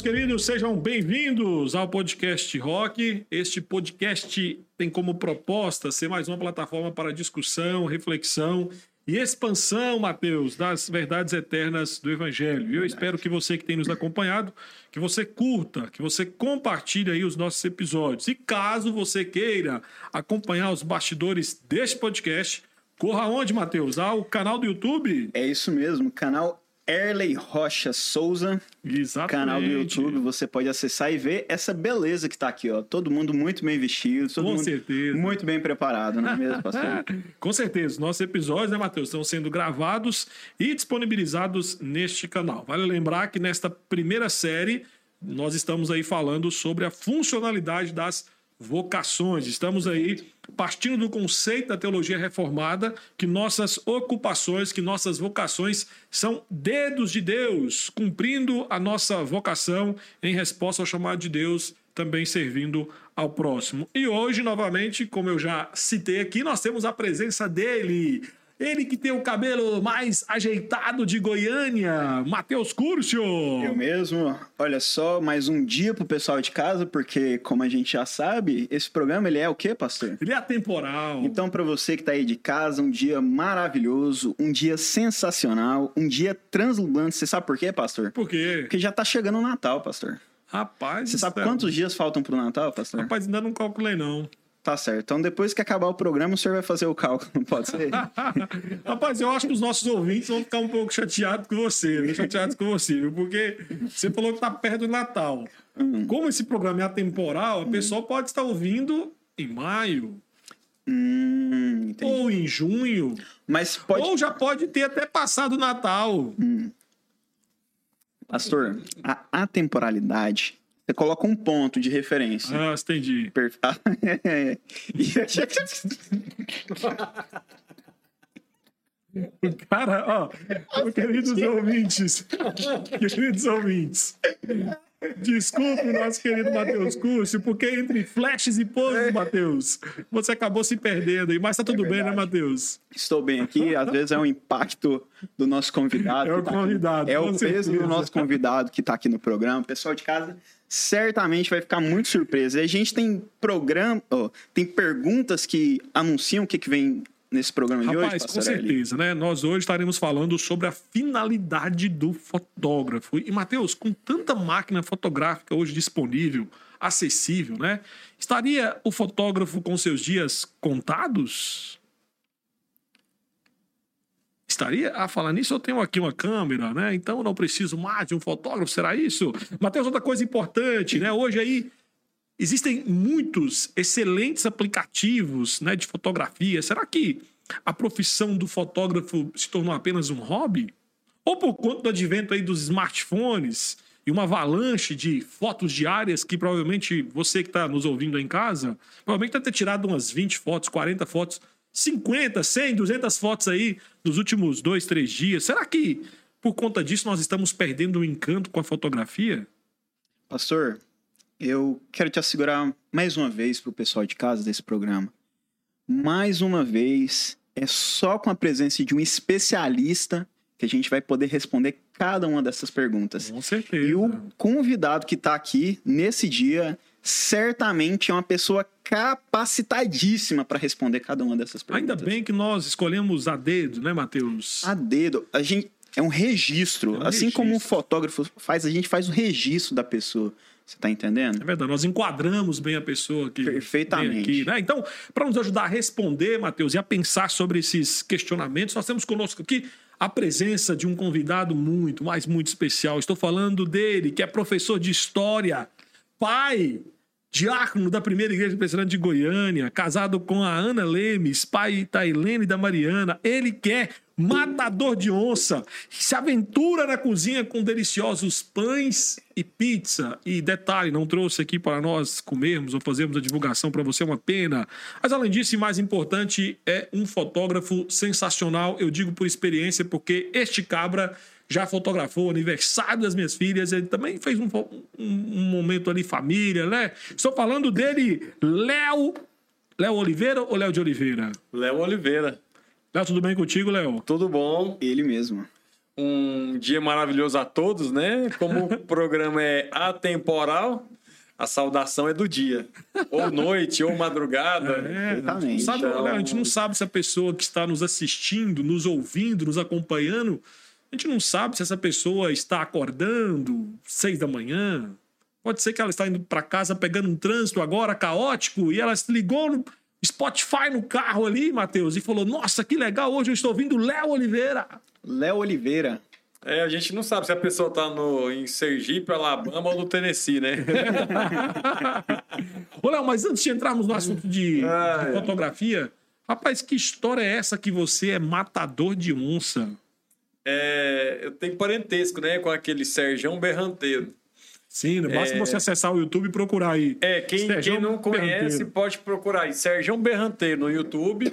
meus queridos, sejam bem-vindos ao podcast Rock. Este podcast tem como proposta ser mais uma plataforma para discussão, reflexão e expansão, Mateus, das verdades eternas do Evangelho. E eu espero que você que tem nos acompanhado, que você curta, que você compartilhe aí os nossos episódios. E caso você queira acompanhar os bastidores deste podcast, corra onde, Mateus? Ao canal do YouTube? É isso mesmo, canal Erley Rocha Souza, Exatamente. canal do YouTube. Você pode acessar e ver essa beleza que tá aqui, ó. Todo mundo muito bem vestido, todo Com mundo certeza. muito bem preparado, não é mesmo, pastor? Com certeza, nossos episódios, né, Matheus, estão sendo gravados e disponibilizados neste canal. Vale lembrar que nesta primeira série nós estamos aí falando sobre a funcionalidade das vocações. Estamos aí partindo do conceito da teologia reformada que nossas ocupações, que nossas vocações são dedos de Deus, cumprindo a nossa vocação em resposta ao chamado de Deus, também servindo ao próximo. E hoje, novamente, como eu já citei aqui, nós temos a presença dele. Ele que tem o cabelo mais ajeitado de Goiânia, Matheus Curcio. Eu mesmo. Olha só, mais um dia pro pessoal de casa, porque como a gente já sabe, esse programa ele é o quê, pastor? Ele é atemporal. Então, para você que tá aí de casa, um dia maravilhoso, um dia sensacional, um dia translumbrante. Você sabe por quê, pastor? Por quê? Porque já tá chegando o Natal, pastor. Rapaz, Você sabe quantos dias faltam pro Natal, pastor? Rapaz, ainda não calculei, não. Tá certo. Então, depois que acabar o programa, o senhor vai fazer o cálculo, não pode ser? Rapaz, eu acho que os nossos ouvintes vão ficar um pouco chateados com você, né? chateados com você, viu? porque você falou que tá perto do Natal. Como esse programa é atemporal, a pessoa pode estar ouvindo em maio, hum, ou em junho, Mas pode. ou já pode ter até passado o Natal. Pastor, a atemporalidade, você coloca um ponto de referência. Ah, entendi. Per- Ah, é. E- Cara, ó, queridos ouvintes, queridos ouvintes, desculpe nosso querido Matheus Curcio, porque entre flashes e poses, Matheus, você acabou se perdendo aí, mas tá tudo bem, né, Matheus? Estou bem aqui. Às vezes é um impacto do nosso convidado. É o tá aqui. convidado, É o peso certeza. do nosso convidado que está aqui no programa. O pessoal de casa certamente vai ficar muito surpreso. E a gente tem programa, ó, tem perguntas que anunciam o que, que vem nesse programa de hoje, Rapaz, com certeza, né? Nós hoje estaremos falando sobre a finalidade do fotógrafo. E, Matheus, com tanta máquina fotográfica hoje disponível, acessível, né? Estaria o fotógrafo com seus dias contados? Estaria? Ah, falar nisso, eu tenho aqui uma câmera, né? Então eu não preciso mais de um fotógrafo, será isso? Matheus, outra coisa importante, né? Hoje aí Existem muitos excelentes aplicativos né, de fotografia. Será que a profissão do fotógrafo se tornou apenas um hobby? Ou por conta do advento aí dos smartphones e uma avalanche de fotos diárias que provavelmente você que está nos ouvindo em casa, provavelmente deve ter tirado umas 20 fotos, 40 fotos, 50, 100, 200 fotos aí nos últimos dois, três dias. Será que por conta disso nós estamos perdendo o encanto com a fotografia? Pastor, eu quero te assegurar mais uma vez para o pessoal de casa desse programa. Mais uma vez, é só com a presença de um especialista que a gente vai poder responder cada uma dessas perguntas. Com certeza. E o convidado que está aqui nesse dia certamente é uma pessoa capacitadíssima para responder cada uma dessas perguntas. Ainda bem que nós escolhemos a dedo, né, Matheus? A dedo, a gente é um registro. É um assim como um registro. fotógrafo faz, a gente faz o registro da pessoa. Você tá entendendo? É verdade, nós enquadramos bem a pessoa que Perfeitamente. aqui, né? Então, para nos ajudar a responder, Matheus, e a pensar sobre esses questionamentos, nós temos conosco aqui a presença de um convidado muito, mas muito especial. Estou falando dele, que é professor de história, pai, diácono da primeira igreja presbiteriana de Goiânia, casado com a Ana Lemes, pai da Helene e da Mariana. Ele que é matador de onça, se aventura na cozinha com deliciosos pães e pizza. E detalhe, não trouxe aqui para nós comermos ou fazermos a divulgação para você, é uma pena. Mas além disso, e mais importante, é um fotógrafo sensacional. Eu digo por experiência, porque este cabra já fotografou o aniversário das minhas filhas, ele também fez um, um- um momento ali família, né? Estou falando dele, Léo. Léo Oliveira ou Léo de Oliveira? Léo Oliveira. Léo, tudo bem contigo, Léo? Tudo bom? Ele mesmo. um dia maravilhoso a todos, né? Como o programa é atemporal, a saudação é do dia. Ou noite, ou madrugada. É, Exatamente. sabe, Então- Léo, a gente não sabe se a pessoa que está nos assistindo, nos ouvindo, nos acompanhando, a gente não sabe se essa pessoa está acordando seis da manhã. Pode ser que ela está indo para casa pegando um trânsito agora caótico e ela se ligou no Spotify no carro ali, Matheus, e falou: Nossa, que legal, hoje eu estou ouvindo Léo Oliveira. Léo Oliveira. É, a gente não sabe se a pessoa tá no, em Sergipe, Alabama ou no Tennessee, né? Ô, Léo, mas antes de entrarmos no assunto de, Ah, de é. fotografia, rapaz, que história é essa que você é matador de onça? É, eu tenho parentesco, né? Com aquele Serjão Berranteiro. Sim, basta você acessar o YouTube e procurar aí. É, quem, quem não conhece Berranteiro. pode procurar aí. Serjão Berranteiro no YouTube.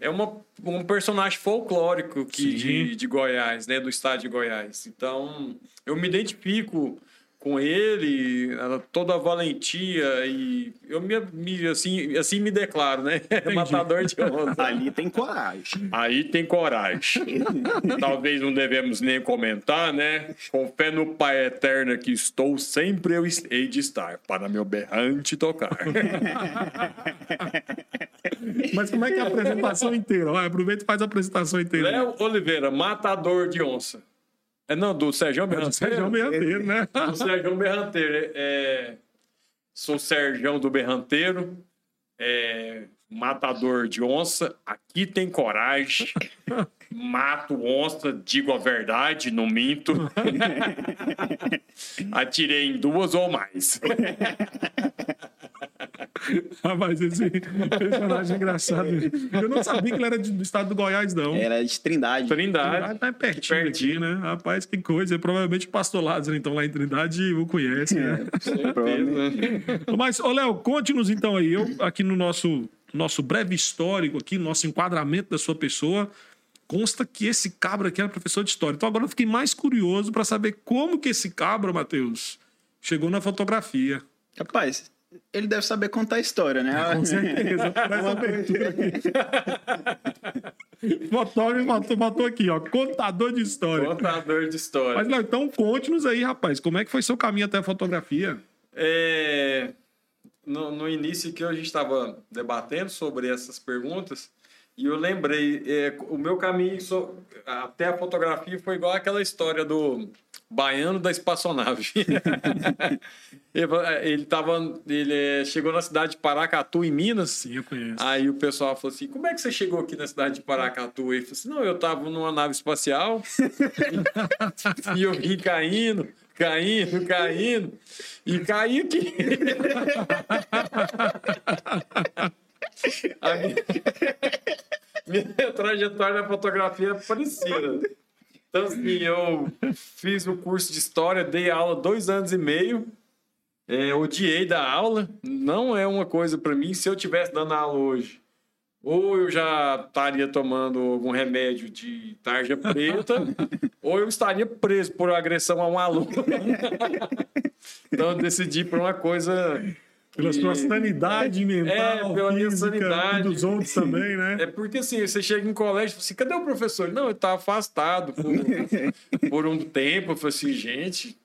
É uma, um personagem folclórico que, de, de Goiás, né? Do estado de Goiás. Então, eu me identifico com ele, toda a valentia e eu me, me- assim, assim me declaro, né? Matador de onça. Ali tem coragem. Aí tem coragem. Talvez não devemos nem comentar, né? Com fé no Pai Eterno que estou, sempre eu hei de estar, para meu berrante tocar. Mas como é que é a apresentação inteira? Vai, aproveita e faz a apresentação inteira. Léo Oliveira, matador de onça. É, não, do Sérgio Berranteiro. Sérgio Berranteiro, né? Do Sérgio Berranteiro. É, é, sou Sérgio do Berranteiro. É, matador de onça. Aqui tem coragem. Mato onça, digo a verdade, não minto. Atirei em duas ou mais. Rapaz, esse personagem engraçado. Eu não sabia que ele era de- do estado do Goiás, não. Era de Trindade. Trindade. Tá pertinho, Pertinho. aqui, né? Rapaz, que coisa. Provavelmente o pastor Lázaro, então, lá em Trindade, o conhece, né? Provavelmente. Mas, ô Léo, conte-nos então aí, eu, aqui no nosso, nosso breve histórico, aqui, no nosso enquadramento da sua pessoa, consta que esse cabra aqui era professor de história. Então agora eu fiquei mais curioso para saber como que esse cabra, Matheus, chegou na fotografia. Rapaz, ele deve saber contar a história, né? Com certeza. Essa abertura aqui. Fotógrafo botou, botou aqui, ó, contador de história. Contador de história. Mas, Léo, então conte-nos aí, rapaz, como é que foi seu caminho até a fotografia? É, no, no início que a gente estava debatendo sobre essas perguntas, e eu lembrei, é, o meu caminho so- até a fotografia foi igual aquela história do baiano da espaçonave. ele, ele, tava, ele é, chegou na cidade de Paracatu, em Minas. Sim, eu conheço. Aí o pessoal falou assim: como é que você chegou aqui na cidade de Paracatu? Ele falou assim: não, eu tava numa nave espacial e eu vim caindo, caindo, caindo, e caí aqui. A minha, minha trajetória na fotografia é parecida. Então, assim, eu fiz o curso de história, dei aula dois anos e meio. É, odiei da aula, não é uma coisa para mim. Se eu tivesse dando aula hoje, ou eu já estaria tomando algum remédio de tarja preta, ou eu estaria preso por agressão a um aluno. então eu decidi por uma coisa. Pela que- sua sanidade mental, É, pela minha sanidade. e dos outros também, né? É porque assim, você chega em colégio e fala assim, cadê o professor? Não, ele tá afastado por, por um tempo. Eu falei assim, gente,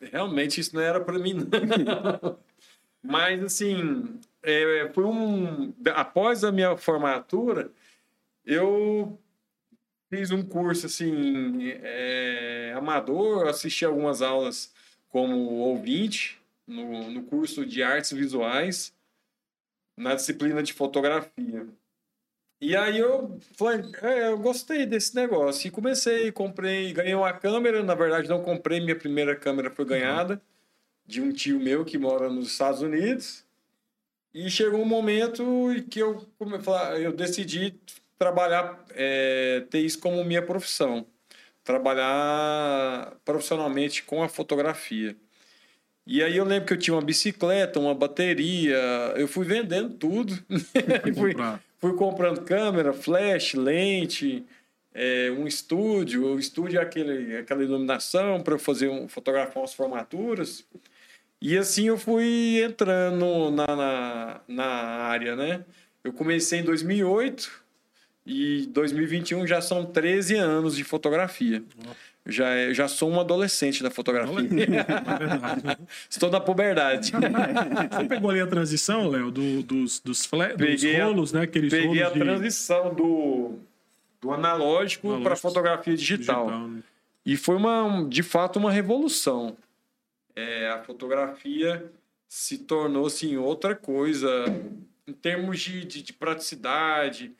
realmente isso não era para mim, não. Mas assim, é, foi um. Após a minha formatura, eu fiz um curso assim, é, amador, assisti algumas aulas como ouvinte no, no curso de artes visuais na disciplina de fotografia. E aí eu falei, é, eu gostei desse negócio. E comecei, comprei, ganhei uma câmera. Na verdade, não comprei, minha primeira câmera foi ganhada de um tio meu que mora nos Estados Unidos. E chegou um momento em que eu, eu decidi trabalhar, é, ter isso como minha profissão. Trabalhar profissionalmente com a fotografia. E aí eu lembro que eu tinha uma bicicleta, uma bateria, eu fui vendendo tudo. fui, fui comprando câmera, flash, lente, é, um estúdio. O estúdio é aquele, aquela iluminação para eu fazer um, fotografar umas formaturas. E assim eu fui entrando na, na, na área, né? Eu comecei em 2008 e 2021 já são 13 anos de fotografia. Já, é- já sou um adolescente da fotografia. Estou na puberdade. Você pegou ali a transição, Léo, do, dos, dos, dos Peguei a- rolos, né? Aqueles Peguei rolos a de transição do, do analógico para fotografia digital. digital, né? E foi uma, de fato uma revolução. É, a fotografia se tornou assim, outra coisa em termos de, de, de praticidade,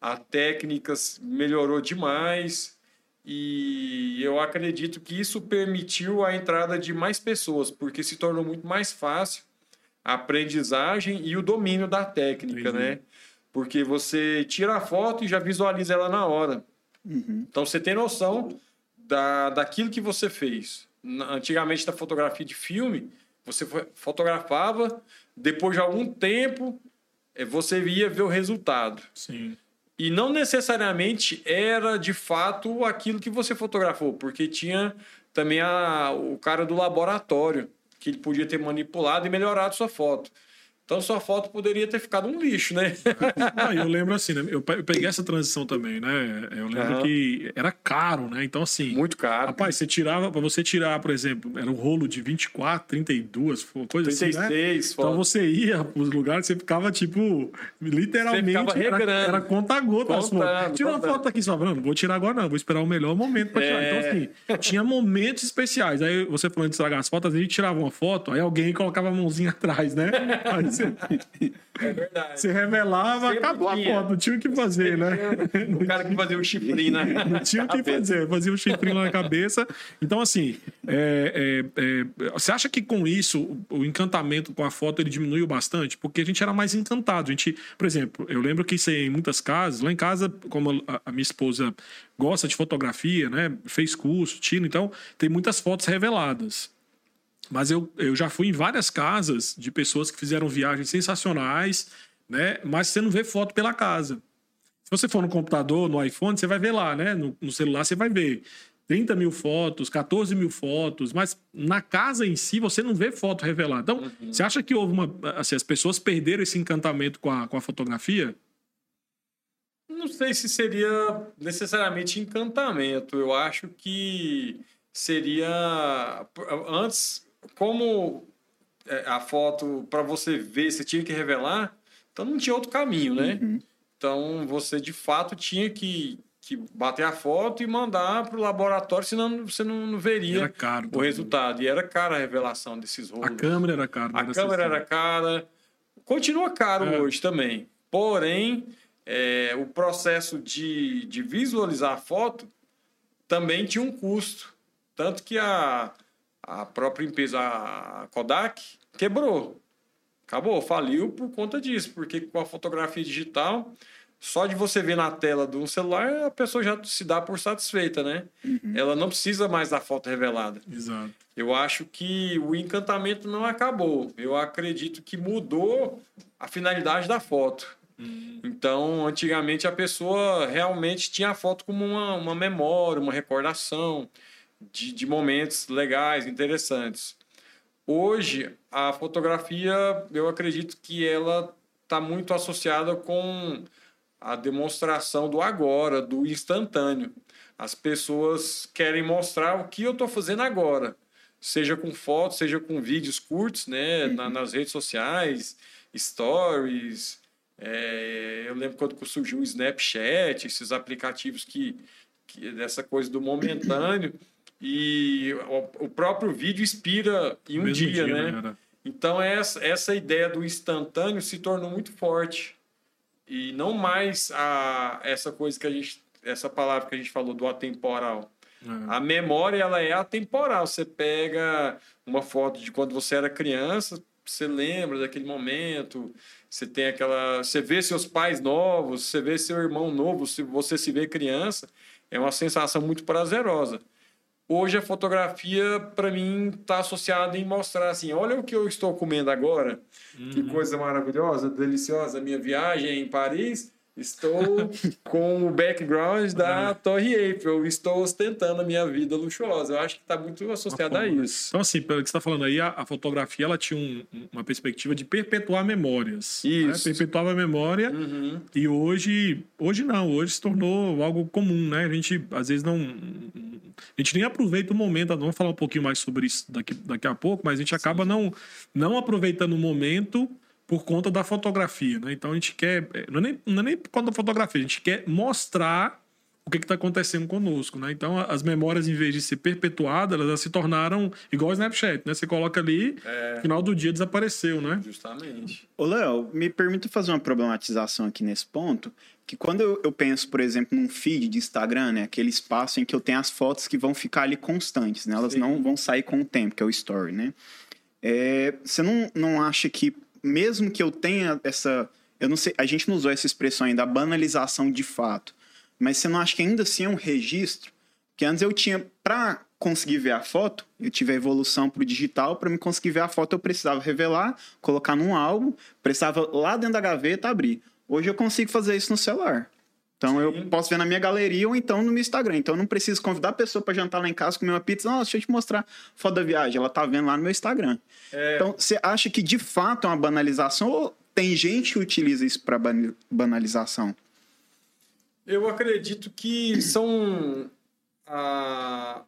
a técnica melhorou demais e eu acredito que isso permitiu a entrada de mais pessoas, porque se tornou muito mais fácil a aprendizagem e o domínio da técnica, Entendi. né? Porque você tira a foto e já visualiza ela na hora. Então você tem noção da, daquilo que você fez. Antigamente, na fotografia de filme, você fo- fotografava, depois de algum tempo, eh, você ia ver o resultado. Sim. E não necessariamente era de fato aquilo que você fotografou, porque tinha também a, o cara do laboratório, que ele podia ter manipulado e melhorado sua foto. Então sua foto poderia ter ficado um lixo, né? Ah, eu lembro assim, né? Eu pe- eu peguei essa transição também, né? Eu lembro Aham. que era caro, né? Então, assim. Muito caro. Rapaz, você tirava, pra você tirar, por exemplo, era um rolo de 24, 32, coisa assim, né? 36 Então fotos. você ia pros lugares, você ficava, tipo, literalmente. Você ficava era, regrando. era conta-gota as fotos. Tira uma foto aqui só, Bruno. Vou tirar agora, não. Vou esperar o melhor momento pra tirar. É. Então, assim, tinha momentos especiais. Aí você falando de estragar as fotos, a gente tirava uma foto, aí alguém colocava a mãozinha atrás, né? Aí É verdade. você revelava, Sempre acabou a tinha. foto, não tinha o que fazer, né? O cara que fazia o chifrinho, né? Não tinha o que fazer, fazia um chifrinho na cabeça. Então, assim, é, é, é, você acha que com isso o, o encantamento com a foto ele diminuiu bastante? Porque a gente era mais encantado. A gente, por exemplo, eu lembro que isso aí, em muitas casas, lá em casa, como a, a minha esposa gosta de fotografia, né? Fez curso, tira, então tem muitas fotos reveladas. Mas eu, eu já fui em várias casas de pessoas que fizeram viagens sensacionais, né? Mas você não vê foto pela casa. Se você for no computador, no iPhone, você vai ver lá, né? No, no celular você vai ver 30 mil fotos, 14 mil fotos, mas na casa em si você não vê foto revelada. Então, você acha que houve uma. Assim, as pessoas perderam esse encantamento com a, com a fotografia? Não sei se seria necessariamente encantamento. Eu acho que seria. Antes, como é, a foto, para você ver, você tinha que revelar, então não tinha outro caminho, né? Então você de fato tinha que, que bater a foto e mandar para o laboratório, senão você não, não veria Era caro. o resultado. E era cara a revelação desses rolos. A câmera era cara. A não câmera era cara. Continua caro É. hoje também. Porém, é, o processo de, de visualizar a foto também tinha um custo. Tanto que a, a própria empresa, a Kodak, quebrou. Acabou, faliu por conta disso. Porque com a fotografia digital, só de você ver na tela de um celular, a pessoa já se dá por satisfeita, né? Ela não precisa mais da foto revelada. Exato. Eu acho que o encantamento não acabou. Eu acredito que mudou a finalidade da foto. Então, antigamente a pessoa realmente tinha a foto como uma, uma memória, uma recordação de, de momentos legais, interessantes. Hoje, a fotografia, eu acredito que ela está muito associada com a demonstração do agora, do instantâneo. As pessoas querem mostrar o que eu estou fazendo agora, seja com fotos, seja com vídeos curtos, né, na- nas redes sociais, stories. É, eu lembro quando surgiu o Snapchat, esses aplicativos que, que dessa coisa do momentâneo e o, próprio vídeo inspira em um Mesmo dia, né? Era. Então essa, essa ideia do instantâneo se tornou muito forte e não mais a essa coisa que a gente essa palavra que a gente falou do atemporal. É. A memória ela é atemporal. Você pega uma foto de quando você era criança, você lembra daquele momento. Você tem aquela, você vê seus pais novos, você vê seu irmão novo, se você se vê criança, é uma sensação muito prazerosa. Hoje a fotografia para mim está associada em mostrar assim, olha o que eu estou comendo agora, que coisa maravilhosa, deliciosa, minha viagem em Paris. Estou com o background da Torre Eiffel, estou ostentando a minha vida luxuosa. Eu acho que está muito associado a isso. Então, assim, pelo que você está falando aí, a, a fotografia ela tinha um- uma perspectiva de perpetuar memórias. Isso. Né? Perpetuava a memória. Uhum. E hoje, hoje não, hoje se tornou algo comum, né? A gente às vezes não a gente nem aproveita o momento, vamos falar um pouquinho mais sobre isso daqui, daqui a pouco, mas a gente acaba não, não aproveitando o momento por conta da fotografia, né? Então a gente quer, é, não é nem, não é nem por conta da fotografia, a gente quer mostrar o que está acontecendo conosco, né? Então as memórias, em vez de ser perpetuadas, elas se tornaram igual o Snapchat, né? Você coloca ali, é... final do dia desapareceu, né? Justamente. Ô, Léo, me permita fazer uma problematização aqui nesse ponto, que quando eu, eu, penso, por exemplo, num feed de Instagram, né? Aquele espaço em que eu tenho as fotos que vão ficar ali constantes, né? Elas Sim. não vão sair com o tempo, que é o story, né? É, você não, não acha que, mesmo que eu tenha essa... Eu não sei, a gente não usou essa expressão ainda, a banalização de fato mas você não acha que ainda assim é um registro? Que antes eu tinha, para conseguir ver a foto, eu tive a evolução para o digital, para me conseguir ver a foto eu precisava revelar, colocar num álbum, precisava lá dentro da gaveta abrir. Hoje eu consigo fazer isso no celular. Então Sim. eu posso ver na minha galeria ou então no meu Instagram. Então eu não preciso convidar a pessoa para jantar lá em casa comer uma pizza. Nossa, deixa eu te mostrar foto da viagem. Ela tá vendo lá no meu Instagram. É... Então você acha que de fato é uma banalização ou tem gente que utiliza isso para banalização? Eu acredito que são. A,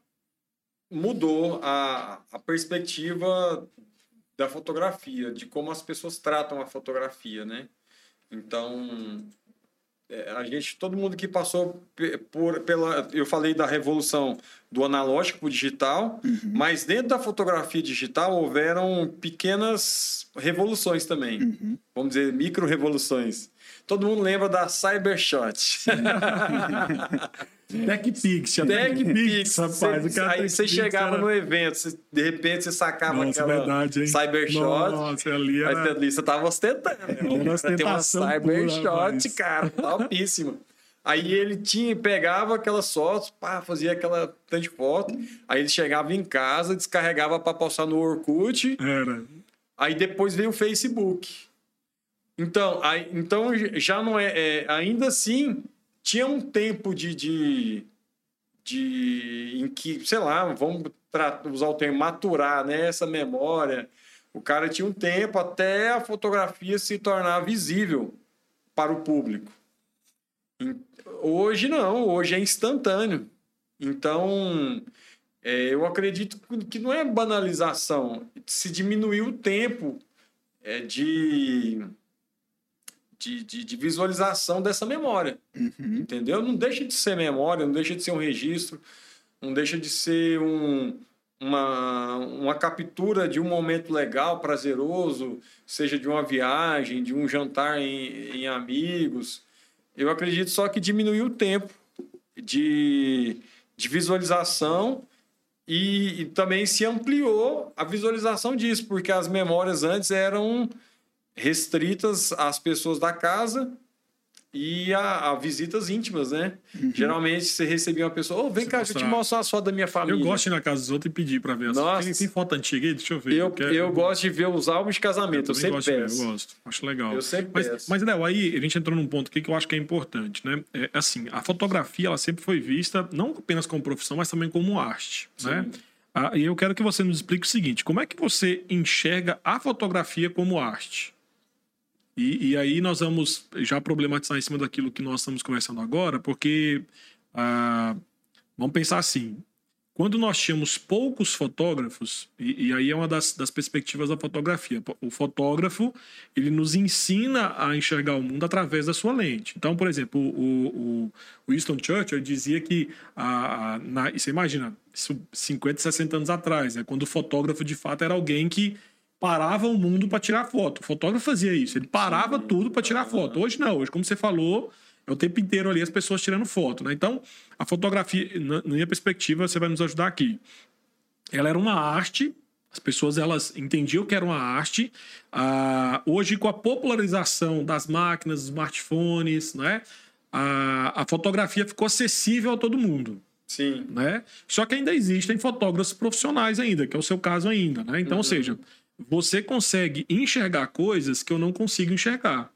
mudou a, a perspectiva da fotografia, de como as pessoas tratam a fotografia, né? Então, a gente, todo mundo que passou por, pela, eu falei da revolução do analógico para o digital, uhum. mas dentro da fotografia digital houveram pequenas revoluções também, uhum. vamos dizer micro revoluções. Todo mundo lembra da Cybershot. TechPix, TechPix, rapaz. Cê, aí você chegava era... no evento, cê, de repente você sacava Nossa, aquela verdade, Cybershot. Nossa, ali era... Aí ali você tava ostentando. Né? Tem uma Cybershot, cara, topíssima. Aí ele tinha, pegava aquelas fotos, pá, fazia aquela tanto de foto. Aí ele chegava em casa, descarregava para postar no Orkut. Era. Aí depois veio o Facebook. Então, aí, então já não é, é, Ainda assim, tinha um tempo de, de, de. em que, sei lá, vamos usar o termo maturar né, essa memória. O cara tinha um tempo até a fotografia se tornar visível para o público. Hoje não, hoje é instantâneo. Então, é, eu acredito que não é banalização. Se diminuir o tempo é, de de, de, de visualização dessa memória. Uhum. Entendeu? Não deixa de ser memória, não deixa de ser um registro, não deixa de ser um, uma, uma captura de um momento legal, prazeroso, seja de uma viagem, de um jantar em, em amigos. Eu acredito só que diminuiu o tempo de, de visualização e, e, também se ampliou a visualização disso, porque as memórias antes eram restritas às pessoas da casa e a, a visitas íntimas, né? Uhum. Geralmente você recebia uma pessoa, oh, vem você cá, deixa eu te mostrar as fotos da minha família. Eu gosto de ir na casa dos outros e pedir para ver. Nossa. Tem, tem, foto antiga aí? Deixa eu ver. Eu, eu, eu gosto de ver os álbuns de casamento, eu, eu sempre gosto peço. eu gosto, acho legal. Eu sempre mas, peço. Mas, Léo, aí a gente entrou num ponto aqui que eu acho que é importante, né? É, assim, a fotografia, ela sempre foi vista, não apenas como profissão, mas também como arte, Sim. né? Ah, e eu quero que você nos explique o seguinte, como é que você enxerga a fotografia como arte? E, e, aí nós vamos já problematizar em cima daquilo que nós estamos conversando agora, porque ah, vamos pensar assim: quando nós tínhamos poucos fotógrafos, e, e aí é uma das, das, perspectivas da fotografia, o fotógrafo ele nos ensina a enxergar o mundo através da sua lente. Então, por exemplo, o, o, Winston Churchill dizia que, a, a, na, você imagina, isso 50, 60 anos atrás, né, quando o fotógrafo de fato era alguém que parava o mundo para tirar foto. O fotógrafo fazia isso, ele parava tudo para tirar foto. Hoje não, hoje, como você falou, é o tempo inteiro ali as pessoas tirando foto. Né? Então, a fotografia, na minha perspectiva, você vai nos ajudar aqui. Ela era uma arte, as pessoas elas entendiam que era uma arte. Ah, hoje, com a popularização das máquinas, smartphones, né? a, a fotografia ficou acessível a todo mundo. Sim. Né? Só que ainda existem fotógrafos profissionais ainda, que é o seu caso ainda. Né? Então, uhum. ou seja, você consegue enxergar coisas que eu não consigo enxergar.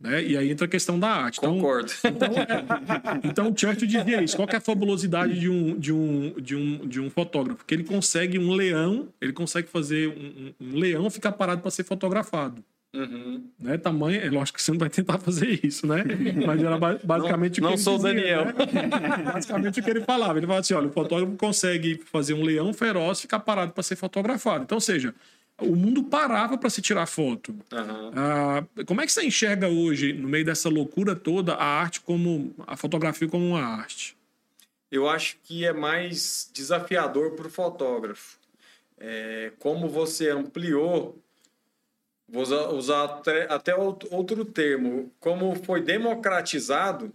Né? E aí entra a questão da arte. Então, Concordo. Então, é, então o Churchill dizia isso. Qual é a fabulosidade de um, de, um, de, um, de um fotógrafo? Que ele consegue um leão, ele consegue fazer um, um leão ficar parado para ser fotografado. Uhum. Né? Tamanho, é lógico que você não vai tentar fazer isso, né? Mas era ba- basicamente Não- o não que ele sou o dizia, Daniel. né? Basicamente o que ele falava. Ele falava assim: olha, o fotógrafo consegue fazer um leão feroz ficar parado para ser fotografado. Então, ou seja, o mundo parava para se tirar foto. Ah, como é que você enxerga hoje, no meio dessa loucura toda, a arte como. a fotografia como uma arte? Eu acho que é mais desafiador para o fotógrafo. É, como você ampliou, vou usar, usar até, até out- outro termo, como foi democratizado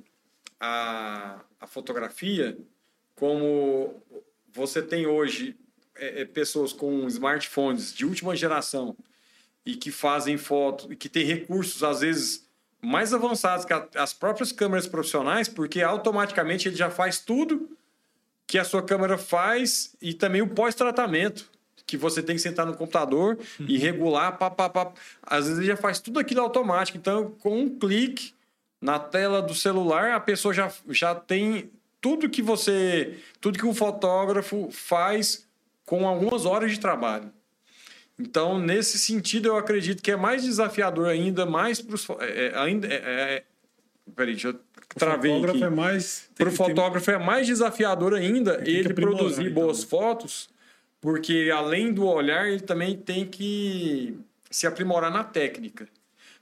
a, a fotografia, como você tem hoje é, é, pessoas com smartphones de última geração e que fazem foto e que têm recursos, às vezes, mais avançados que a- as próprias câmeras profissionais, porque automaticamente ele já faz tudo que a sua câmera faz e também o pós-tratamento, que você tem que sentar no computador e regular, pá, pá, pá. às vezes ele já faz tudo aquilo automático. Então, com um clique na tela do celular, a pessoa já, já tem tudo que você, tudo que o fotógrafo faz com algumas horas de trabalho. Então, nesse sentido, eu acredito que é mais desafiador ainda, mais para os. É, é, ainda, é, é, peraí, deixa eu O travei fotógrafo aqui. é mais. Para o tem- fotógrafo é mais desafiador ainda ele produzir então. boas fotos, porque além do olhar, ele também tem que se aprimorar na técnica.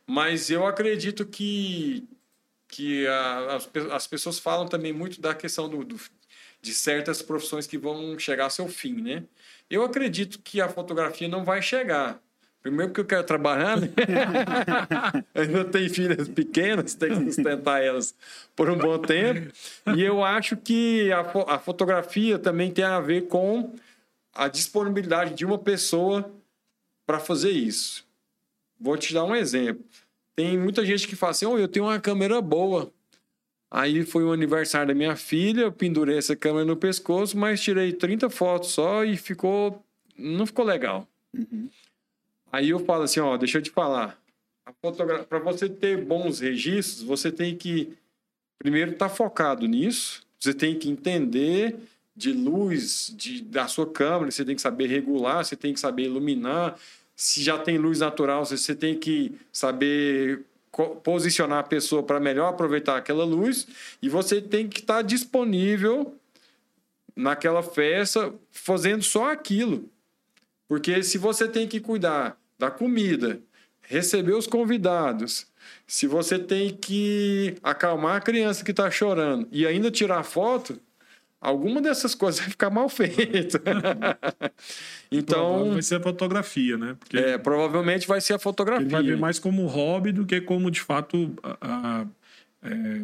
Mas eu acredito que, que a- as, as pessoas falam também muito da questão do, do- de certas profissões que vão chegar ao seu fim, né? Eu acredito que a fotografia não vai chegar. Primeiro porque eu quero trabalhar, né? ainda tenho filhas pequenas, tenho que sustentar elas por um bom tempo. E eu acho que a, a fotografia também tem a ver com a disponibilidade de uma pessoa para fazer isso. Vou te dar um exemplo. Tem muita gente que fala assim: oh, eu tenho uma câmera boa. Aí foi o aniversário da minha filha, eu pendurei essa câmera no pescoço, mas tirei 30 fotos só e ficou. não ficou legal. Aí eu falo assim, ó, deixa eu te falar. Para você ter bons registros, você tem que primeiro estar focado nisso. Você tem que entender de luz de, da sua câmera, você tem que saber regular, você tem que saber iluminar. Se já tem luz natural, você- tem que saber posicionar a pessoa para melhor aproveitar aquela luz e você tem que estar disponível naquela festa fazendo só aquilo. Porque se você tem que cuidar da comida, receber os convidados, se você tem que acalmar a criança que está chorando e ainda tirar foto, alguma dessas coisas vai ficar mal feita. Então, vai ser a fotografia, né? Porque é, provavelmente vai ser a fotografia. ele vai ver mais como hobby do que como, de fato, a- a- é,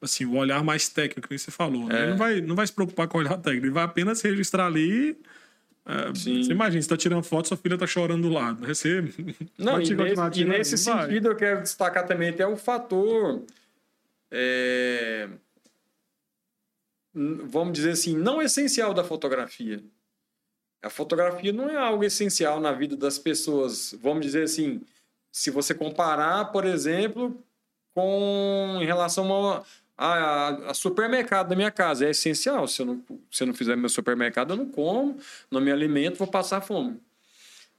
assim, o olhar mais técnico que você falou. né? É. Ele não vai, não vai se preocupar com o olhar técnico, ele vai apenas registrar ali. é, você imagina, você está tirando foto, sua filha está chorando do lado. Você Não, e nesse, e nesse Não vai. sentido eu quero destacar também até o fator. é, vamos dizer assim, não essencial da fotografia. A fotografia não é algo essencial na vida das pessoas. Vamos dizer assim, se você comparar, por exemplo, com em relação ao a, a supermercado da minha casa, é essencial. Se eu, não, se eu não fizer meu supermercado, eu não como, não me alimento, vou passar fome.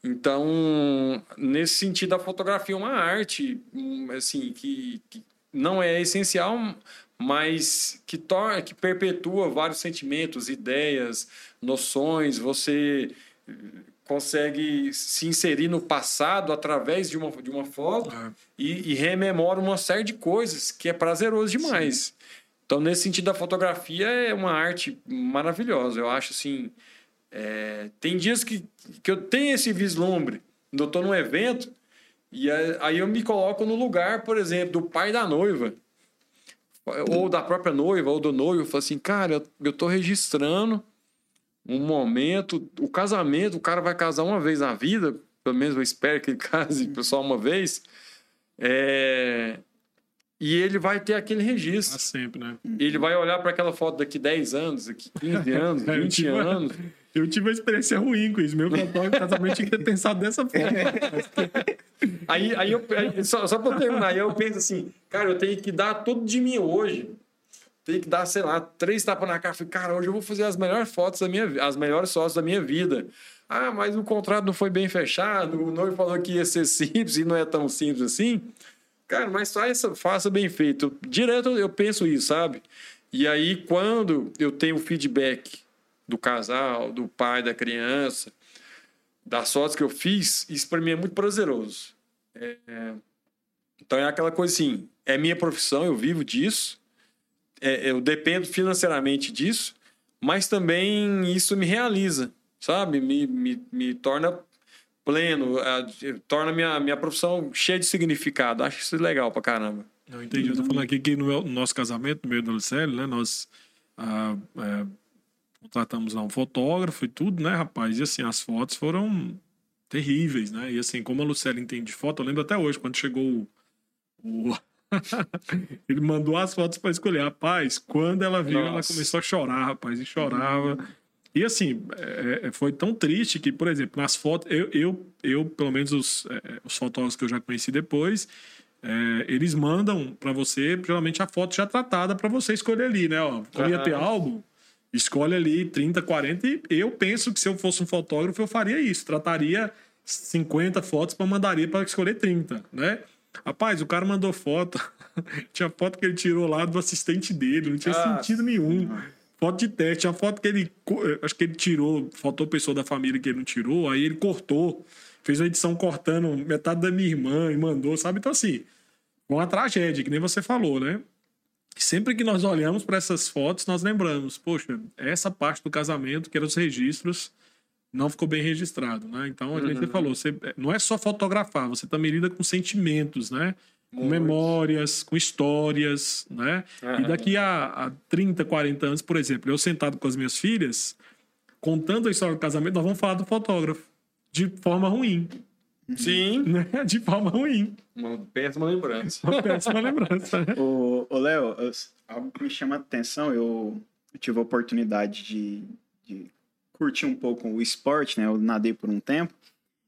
Então, nesse sentido, a fotografia é uma arte, hum, assim, que, que não é essencial, mas que torna, que perpetua vários sentimentos, ideias, noções. Você eh, consegue se inserir no passado através de uma, de uma foto É. e, e rememora uma série de coisas que é prazeroso demais. Então, nesse sentido, a fotografia é uma arte maravilhosa. Eu acho assim. é, tem dias que, que eu tenho esse vislumbre. Eu estou num evento, e aí eu me coloco no lugar, por exemplo, do pai da noiva. Ou da própria noiva, ou do noivo. Eu falo assim, cara, eu, tô registrando um momento. O casamento, o cara vai casar uma vez na vida, pelo menos eu espero que ele case só uma vez. É, E ele vai ter aquele Pra registro. sempre, né? Ele vai olhar para aquela foto daqui 10 anos, daqui 15 anos, É, eu 20 tive uma- anos. Eu tive uma experiência ruim com isso. Meu fotógrafo casamento tinha que ter pensado dessa forma. Aí, aí, eu, só, só para terminar, aí eu penso assim, cara, eu tenho que dar tudo de mim hoje tem que dar, sei lá, três tapas na cara. Falei, cara, hoje eu vou fazer as melhores fotos da minha as melhores fotos da minha vida. Ah, mas o contrato não foi bem fechado, o noivo falou que ia ser simples e não é tão simples assim. Cara, mas faça, faça bem feito. Direto eu penso isso, sabe? E aí, quando eu tenho feedback do casal, do pai, da criança, das fotos que eu fiz, isso para mim é muito prazeroso. É, é... Então é aquela coisa assim, é minha profissão, eu vivo disso, é, eu dependo financeiramente disso, mas também isso me realiza, sabe? Me, me, me torna pleno, torna minha, minha profissão cheia de significado. Acho isso legal pra caramba. Eu entendi. Eu tô falando aqui que no nosso casamento, no meio do Lucélio, né, nós ah, é, contratamos lá um fotógrafo e tudo, né, rapaz? E assim, as fotos foram terríveis, né? E assim, como a Lucélia entende foto, eu lembro até hoje, quando chegou o. o... ele mandou as fotos para escolher. Rapaz, quando ela viu, Nossa. ela começou a chorar, rapaz, e chorava. E assim, é, é, foi tão triste que, por exemplo, nas fotos, eu, eu, eu pelo menos os, é, os fotógrafos que eu já conheci depois, é, eles mandam para você, geralmente, a foto já tratada para você escolher ali, né? Ó, como ia ter álbum, escolhe ali 30, 40. E eu penso que se eu fosse um fotógrafo, eu faria isso. Trataria 50 fotos para mandaria para escolher 30, né? Rapaz, o cara mandou foto. tinha foto que ele tirou lá do assistente dele, não tinha ah, sentido nenhum. Foto de teste, tinha foto que ele. Acho que ele tirou, faltou pessoa da família que ele não tirou, aí ele cortou, fez uma edição cortando metade da minha irmã e mandou, sabe? Então, assim, uma tragédia, que nem você falou, né? Sempre que nós olhamos para essas fotos, nós lembramos, poxa, essa parte do casamento, que eram os registros, não ficou bem registrado, né? Então a uhum. gente falou, você não é só fotografar, você também lida com sentimentos, né? com memórias, com histórias, né? Uhum. E daqui a, a 30, 40 anos, por exemplo, eu sentado com as minhas filhas, contando a história do casamento, nós vamos falar do fotógrafo de forma ruim. Sim. Né? De forma ruim. Uma péssima lembrança. Uma péssima lembrança. Né? Ô, ô Léo, algo que me chama a atenção, eu, eu tive a oportunidade de, de curtir um pouco o esporte, né? Eu nadei por um tempo.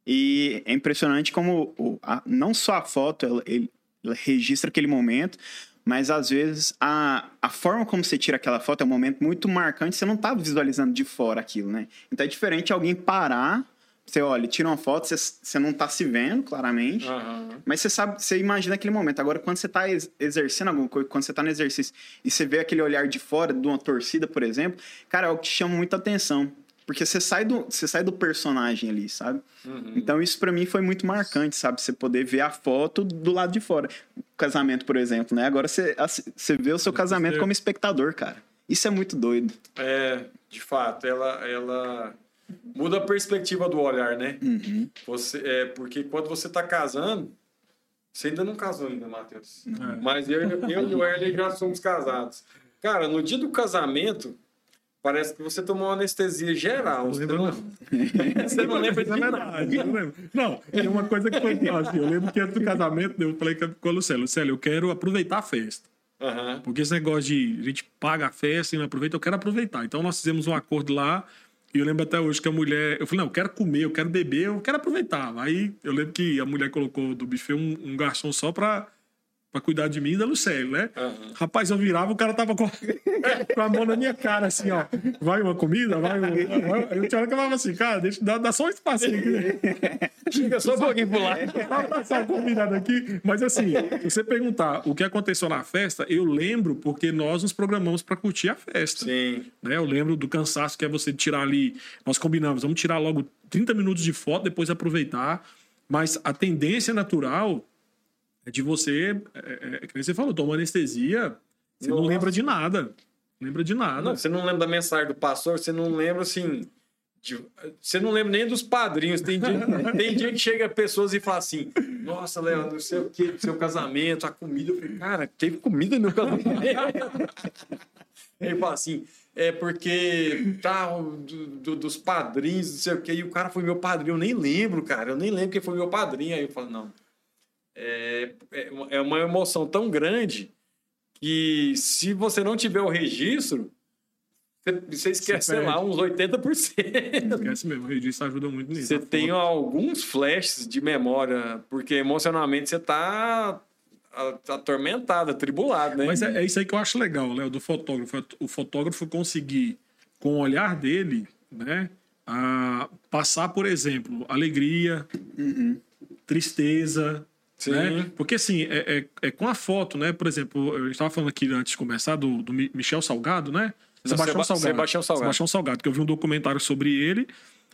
E é impressionante como o, a, não só a foto, ela, ele, ela registra aquele momento, mas às vezes a, a forma como você tira aquela foto é um momento muito marcante, você não está visualizando de fora aquilo, né? Então é diferente alguém parar, você olha, tira uma foto, você, você não está se vendo claramente, uhum. mas você sabe, você imagina aquele momento. Agora, quando você está exercendo alguma coisa, quando você está no exercício e você vê aquele olhar de fora de uma torcida, por exemplo, cara, é o que chama muita atenção. Porque você sai do, você sai do personagem ali, sabe? Uhum. Então isso para mim foi muito marcante, sabe? Você poder ver a foto do lado de fora. O casamento, por exemplo, né? Agora você, você vê o seu casamento como espectador, cara. Isso é muito doido. É, de fato, ela, ela muda a perspectiva do olhar, né? Uhum. Você, é, porque quando você tá casando, você ainda não casou ainda, Matheus. É. Mas eu, eu e o Erlen já somos casados. Cara, no dia do casamento, Parece que você tomou uma anestesia geral. Você não, você não lembra de nada. Não, não, tem uma coisa que foi assim, eu lembro que antes do casamento eu falei com a Lucélia, Lucélia, eu quero aproveitar a festa. Uhum. Porque esse negócio de a gente paga a festa e não aproveita, eu quero aproveitar. Então nós fizemos um acordo lá e eu lembro até hoje que a mulher. Eu falei, não, eu quero comer, eu quero beber, eu quero aproveitar. Aí eu lembro que a mulher colocou do buffet um, um garçom só para pra cuidar de mim e da Lucélio, né? Uhum. Rapaz, eu virava, o cara tava com, com a mão na minha cara, assim, ó. Vai uma comida, vai uma... Eu tinha hora que eu falava assim, cara, deixa, dá, dá só um espacinho aqui. Chega só um pouquinho pro lado. Só combinado aqui. Mas assim, se você perguntar o que aconteceu na festa, eu lembro porque nós nos programamos para curtir a festa. Sim. Né? Eu lembro do cansaço que é você tirar ali... Nós combinamos, vamos tirar logo 30 minutos de foto, depois aproveitar. Mas a tendência natural é de você, é, é, é você falou, toma anestesia, você Nossa. não lembra de nada. Não lembra de nada. Não, você não lembra da mensagem do pastor, você não lembra assim. De, você não lembra nem dos padrinhos. Tem dia, tem dia que chega pessoas e fala assim: Nossa, Leandro, não sei o que, seu casamento, a comida. Eu falei, cara, teve comida no meu casamento. Ele fala assim: é porque tá, do, do, dos padrinhos, não sei o que, e o cara foi meu padrinho. Eu nem lembro, cara, eu nem lembro quem foi meu padrinho. Aí eu falo: Não é, é, é uma emoção tão grande que se você não tiver o registro, você esquece, sei lá, uns 80%. Esquece mesmo, o registro ajuda muito nisso. Você tem alguns flashes de memória, porque emocionalmente você está atormentado, atribulado, né? Mas é, é isso aí que eu acho legal, Léo, do fotógrafo. O fotógrafo conseguir, com o olhar dele, né, a passar, por exemplo, alegria, tristeza. Sim. Né? Porque assim, é, é, é com a foto, né? Por exemplo, eu estava falando aqui antes de começar do, do Mi- Michel Salgado, né? Não, Seba- Sebastião Salgado. Sebastião Salgado, que eu vi um documentário sobre ele.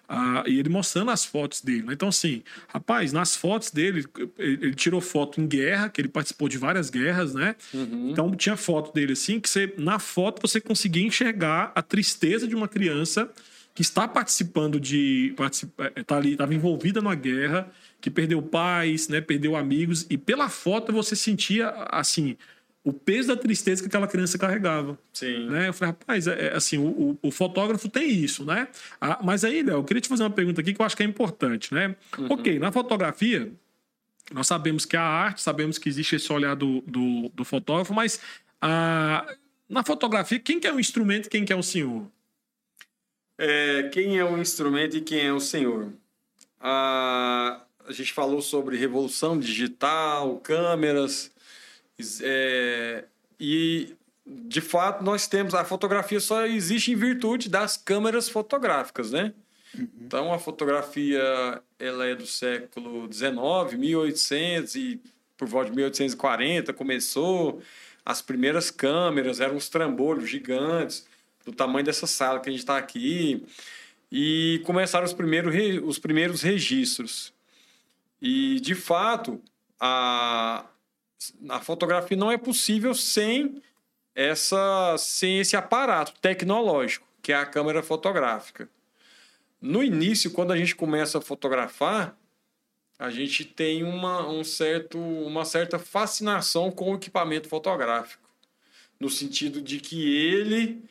ah, e ele mostrando as fotos dele. né? Então, assim, rapaz, nas fotos dele, ele, ele tirou foto em guerra, que ele participou de várias guerras, né? Então, tinha foto dele assim, que você, na foto você conseguia enxergar a tristeza de uma criança que está participando de. Participa, tá ali, estava envolvida numa guerra, que perdeu pais, né? Perdeu amigos, e pela foto você sentia, assim, o peso da tristeza que aquela criança carregava Sim. né? Eu falei, rapaz, é, é assim, o, o- o fotógrafo tem isso, né? Ah, mas aí, Léo, eu queria te fazer uma pergunta aqui que eu acho que é importante, né? Ok, na fotografia, nós sabemos que a arte, sabemos que existe esse olhar do, do, do fotógrafo, mas ah, na fotografia, quem que é o instrumento e quem que é o senhor? É, quem é o instrumento e quem é o senhor? A, a gente falou sobre revolução digital, câmeras, é, e de fato nós temos a fotografia só existe em virtude das câmeras fotográficas, né? Então a fotografia ela é do século XIX, 1800 e por volta de 1840 começou. As primeiras câmeras eram os trambolhos gigantes do tamanho dessa sala que a gente está aqui. E começaram os primeiros os primeiros registros e de fato a a fotografia não é possível sem essa sem esse aparato tecnológico que é a câmera fotográfica. No início, quando a gente começa a fotografar, a gente tem uma, um certo, uma certa fascinação com o equipamento fotográfico, no sentido de que ele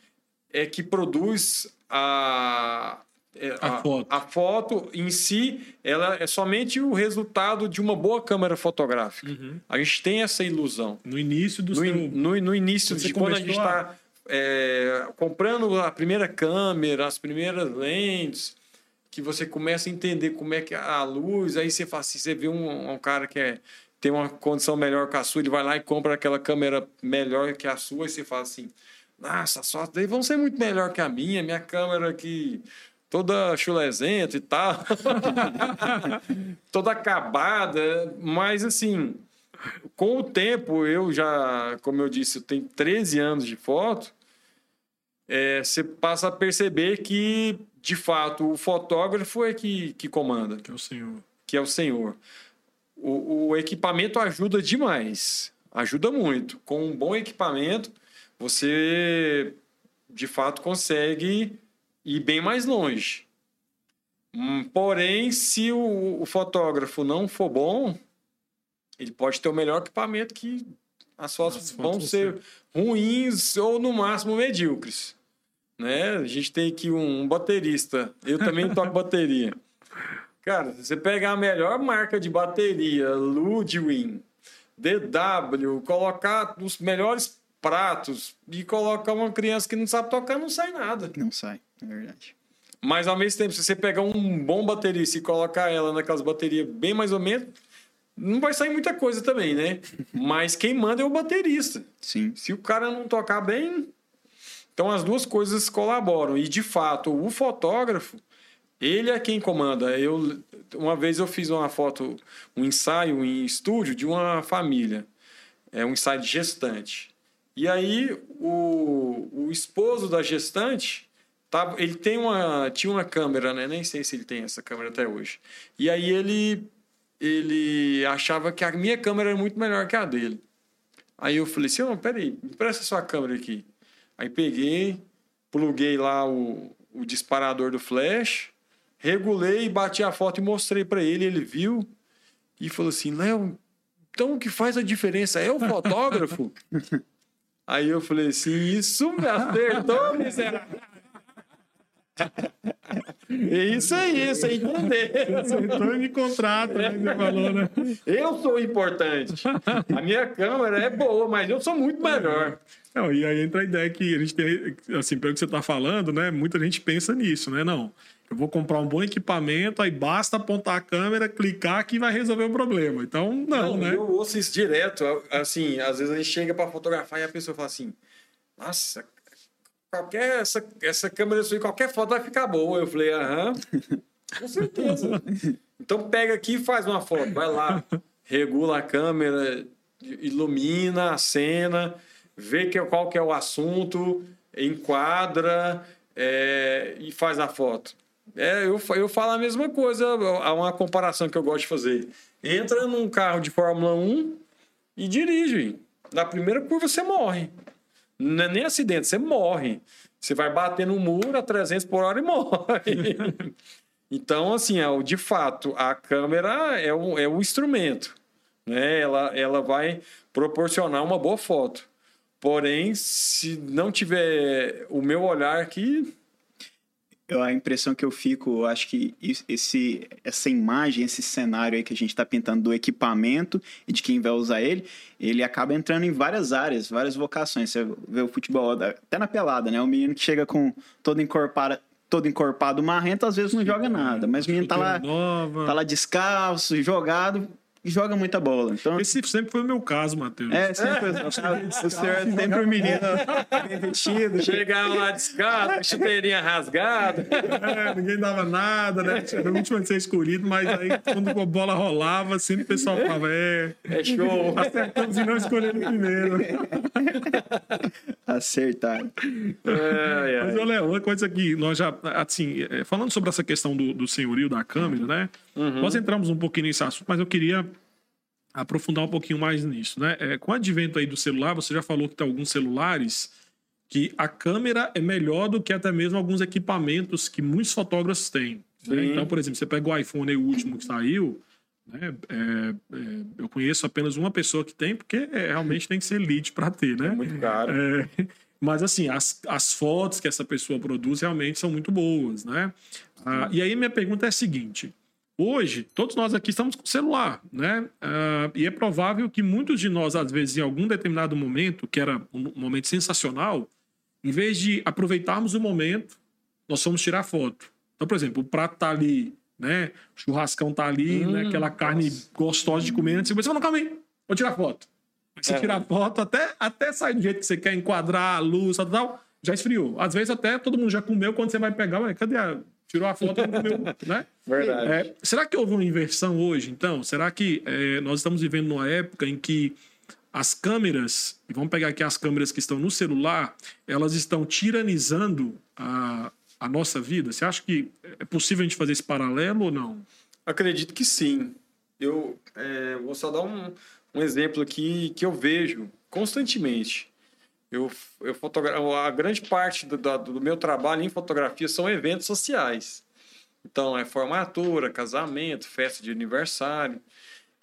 é que produz a, é, A foto. a foto em si, ela é somente o resultado de uma boa câmera fotográfica. A gente tem essa ilusão No início do no, seu... no, no início Você de quando a gente a- está comprando a primeira câmera, as primeiras lentes, que você começa a entender como é que a luz, aí você fala assim, você vê um, um cara que é, tem uma condição melhor que a sua, ele vai lá e compra aquela câmera melhor que a sua, e você fala assim, nossa, fotos daí vão ser muito melhor que a minha, minha câmera aqui toda chulezenta e tal, toda acabada, mas assim, com o tempo, eu já, como eu disse, eu tenho 13 anos de foto, é, você passa a perceber que, de fato, o fotógrafo é que, que comanda, Que é o senhor. que é o senhor. O, o equipamento ajuda demais, ajuda muito. Com um bom equipamento, você, de fato, consegue ir bem mais longe. Hum, Porém, se o, o fotógrafo não for bom, ele pode ter o melhor equipamento que as fotos, fotos vão ser ruins ou no máximo medíocres. Né? A gente tem aqui um baterista. Eu também toco bateria. Cara, você pegar a melhor marca de bateria, Ludwig, DW, colocar os melhores pratos e colocar uma criança que não sabe tocar, não sai nada. Não sai, é verdade. Mas ao mesmo tempo, se você pegar um bom baterista e colocar ela naquelas baterias bem mais ou menos, não vai sair muita coisa também, né? Mas quem manda é o baterista. Sim. Se o cara não tocar bem, então as duas coisas colaboram. E de fato, o fotógrafo, ele é quem comanda. Eu uma vez eu fiz uma foto, um ensaio em estúdio de uma família. É um ensaio de gestante. E aí o, o esposo da gestante tava, ele tem uma tinha uma câmera, né? Nem sei se ele tem essa câmera até hoje. E aí ele ele achava que a minha câmera era muito melhor que a dele. Aí eu falei assim, não, peraí, me presta sua câmera aqui. Aí peguei, pluguei lá o, o disparador do flash, regulei, bati a foto e mostrei para ele, ele viu e falou assim, Léo, então o que faz a diferença é o fotógrafo? Aí eu falei assim, isso me acertou, miserável. É isso aí, sem entender. Aceitou e me contrata, né? Você falou, né? Eu sou importante. A minha câmera é boa, mas eu sou muito melhor. Não, e aí entra a ideia que a gente tem, assim, pelo que você está falando, né? Muita gente pensa nisso, né? Não, eu vou comprar um bom equipamento, aí basta apontar a câmera, clicar que vai resolver o problema. Então, não, Não, né? Eu ouço isso direto. Assim, às vezes a gente chega para fotografar e a pessoa fala assim: Nossa, qualquer, essa, essa câmera sua, qualquer foto vai ficar boa. Eu falei: Aham, com certeza. Então pega aqui e faz uma foto. Vai lá, regula a câmera, ilumina a cena, vê que, qual que é o assunto, enquadra é, e faz a foto. É, eu, eu falo a mesma coisa, há uma comparação que eu gosto de fazer. Entra num carro de Fórmula 1 e dirige. Na primeira curva você morre. Não é nem acidente, você morre. Você vai bater no muro a 300 por hora e morre. então, assim, é, de fato, a câmera é o, é o instrumento. Né? Ela, ela vai proporcionar uma boa foto. Porém, se não tiver o meu olhar aqui, a impressão que eu fico, eu acho que esse, essa imagem, esse cenário aí que a gente está pintando do equipamento e de quem vai usar ele, ele acaba entrando em várias áreas, várias vocações. Você vê o futebol, até na pelada, né? O menino que chega com todo encorpado, todo encorpado marrento, às vezes não joga nada, mas o menino tá lá, tá lá descalço, jogado e joga muita bola. Então, Esse sempre foi o meu caso, Matheus. é sempre o senhor é sempre o menino bem vestido. chegava lá descalço, chuteirinha rasgada. É, ninguém dava nada, né? Era o último a ser escolhido, mas aí quando a bola rolava, sempre o pessoal falava, é, É show. acertamos e não escolhemos primeiro. Acertar. É, Mas, é. Léo, uma coisa que nós já, assim, é, falando sobre essa questão do, do senhorio da câmera, né? Nós entramos um pouquinho nesse assunto, mas eu queria aprofundar um pouquinho mais nisso, né? É, com o advento aí do celular, você já falou que tem alguns celulares que a câmera é melhor do que até mesmo alguns equipamentos que muitos fotógrafos têm. né? Então, por exemplo, você pega o iPhone o último que saiu, né? É, é, eu conheço apenas uma pessoa que tem, porque é, realmente tem que ser lead para ter, né? Muito caro. É, mas assim, as, as fotos que essa pessoa produz realmente são muito boas, né? Ah, e aí minha pergunta é a seguinte: hoje todos nós aqui estamos com celular, né? Ah, e é provável que muitos de nós, às vezes, em algum determinado momento, que era um momento sensacional, em vez de aproveitarmos o momento, nós fomos tirar foto. Então, por exemplo, o prato tá ali, né? O churrascão tá ali, Hum, né? Aquela carne nossa. gostosa de comer. Você pensa, não, calma aí, vou tirar foto. Aí você É. tira a foto, até, até sair do jeito que você quer, enquadrar a luz e tal, já esfriou. Às vezes até todo mundo já comeu, quando você vai pegar, ué, cadê a... Tirou a foto e não comeu, né? Verdade. É, será que houve uma inversão hoje, então? Será que é, nós estamos vivendo numa época em que as câmeras, e vamos pegar aqui as câmeras que estão no celular, elas estão tiranizando a, a nossa vida? Você acha que é possível a gente fazer esse paralelo ou não? Acredito que sim. Eu é, vou só dar um, um exemplo aqui que eu vejo constantemente. Eu, eu a grande parte do, da- do meu trabalho em fotografia são eventos sociais. Então, é formatura, casamento, festa de aniversário.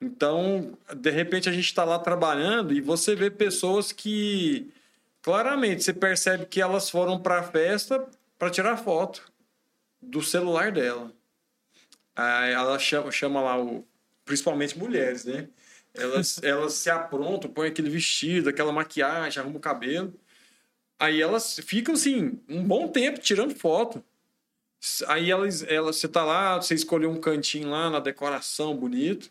Então, de repente, a gente está lá trabalhando e você vê pessoas que claramente você percebe que elas foram para a festa para tirar foto do celular dela. Aí ela chama, chama lá, o, principalmente mulheres, né? Elas, elas se aprontam, põem aquele vestido, aquela maquiagem, arrumam o cabelo. Aí elas ficam assim, um bom tempo tirando foto. Aí elas, elas, você tá lá, você escolheu um cantinho lá na decoração bonito.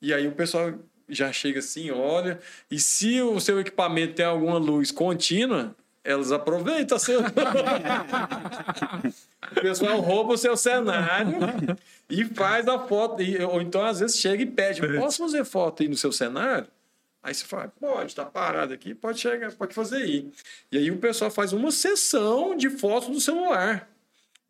E aí o pessoal já chega assim, olha. E se o seu equipamento tem alguma luz contínua, elas aproveitam. Seu... o pessoal rouba o seu cenário e faz a foto. Ou então, às vezes, chega e pede: posso fazer foto aí no seu cenário? Aí você fala, pode, tá parado aqui, pode chegar, pode fazer aí. E aí o pessoal faz uma sessão de fotos no celular.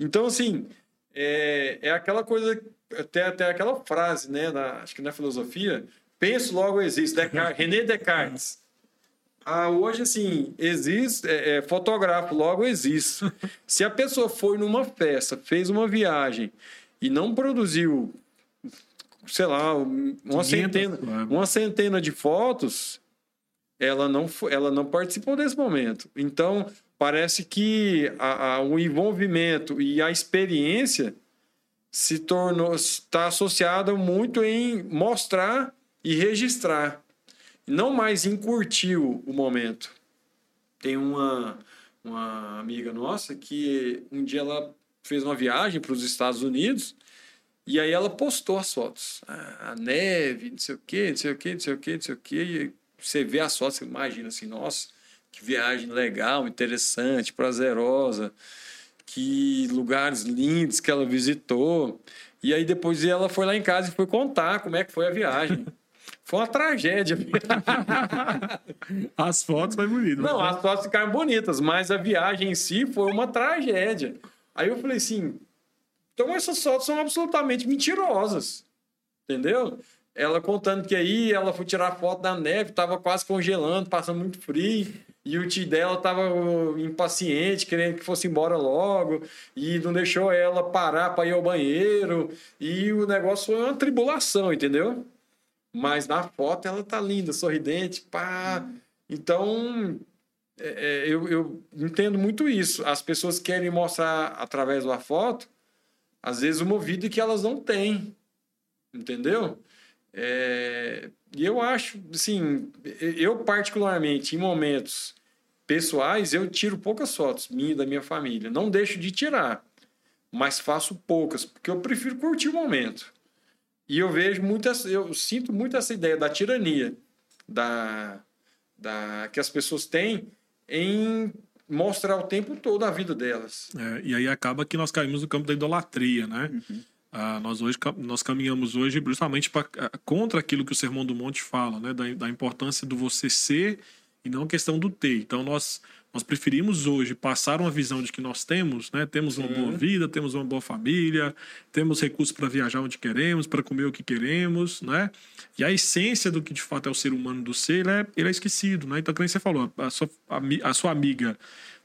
Então, assim, é, é aquela coisa, até, até aquela frase, né, na, acho que na filosofia, penso, logo existe, Descartes, René Descartes. Ah, hoje, assim, existe, é, é, fotografo, logo existe. Se a pessoa foi numa festa, fez uma viagem e não produziu, sei lá, uma 500, centena, uma centena de fotos, ela não, ela não participou desse momento. Então, parece que a, a, o envolvimento e a experiência se tornou está associada muito em mostrar e registrar, não mais o, o momento. Tem uma, uma amiga nossa que um dia ela fez uma viagem para os Estados Unidos e aí ela postou as fotos. Ah, a neve, não sei o quê, não sei o quê, não sei o quê, não sei o quê. E você vê as fotos, você imagina assim, nossa, que viagem legal, interessante, prazerosa, que lugares lindos que ela visitou. E aí depois ela foi lá em casa e foi contar como é que foi a viagem. Foi uma tragédia. as fotos foi bonito. Não, as fotos ficaram bonitas, mas a viagem em si foi uma tragédia. Aí eu falei assim, então essas fotos são absolutamente mentirosas. Entendeu? Ela contando que aí ela foi tirar foto da neve, estava quase congelando, passando muito frio. E o tio dela estava impaciente, querendo que fosse embora logo, e não deixou ela parar para ir ao banheiro. E o negócio foi uma tribulação, entendeu? Mas na foto ela tá linda, sorridente, pá. Então, é, é, eu, eu entendo muito isso. As pessoas querem mostrar através da foto, às vezes, uma vida que elas não têm. Entendeu? É, e eu acho, assim, eu particularmente, em momentos pessoais, eu tiro poucas fotos minha da minha família. Não deixo de tirar, mas faço poucas, porque eu prefiro curtir o momento. E eu vejo muitas, eu sinto muito essa ideia da tirania da, da que as pessoas têm em mostrar o tempo todo a vida delas. É, e aí acaba que nós caímos no campo da idolatria, né? Uhum. Ah, nós hoje nós caminhamos hoje justamente pra, ah, contra aquilo que o Sermão do Monte fala, né? Da, da importância do você ser e não a questão do ter. Então nós nós preferimos hoje passar uma visão de que nós temos, né? Temos uma boa vida, temos uma boa família, temos recursos para viajar onde queremos, para comer o que queremos, né? E a essência do que de fato é o ser humano do ser, ele é, ele é esquecido, né? Então, como você falou, a sua, a, a sua amiga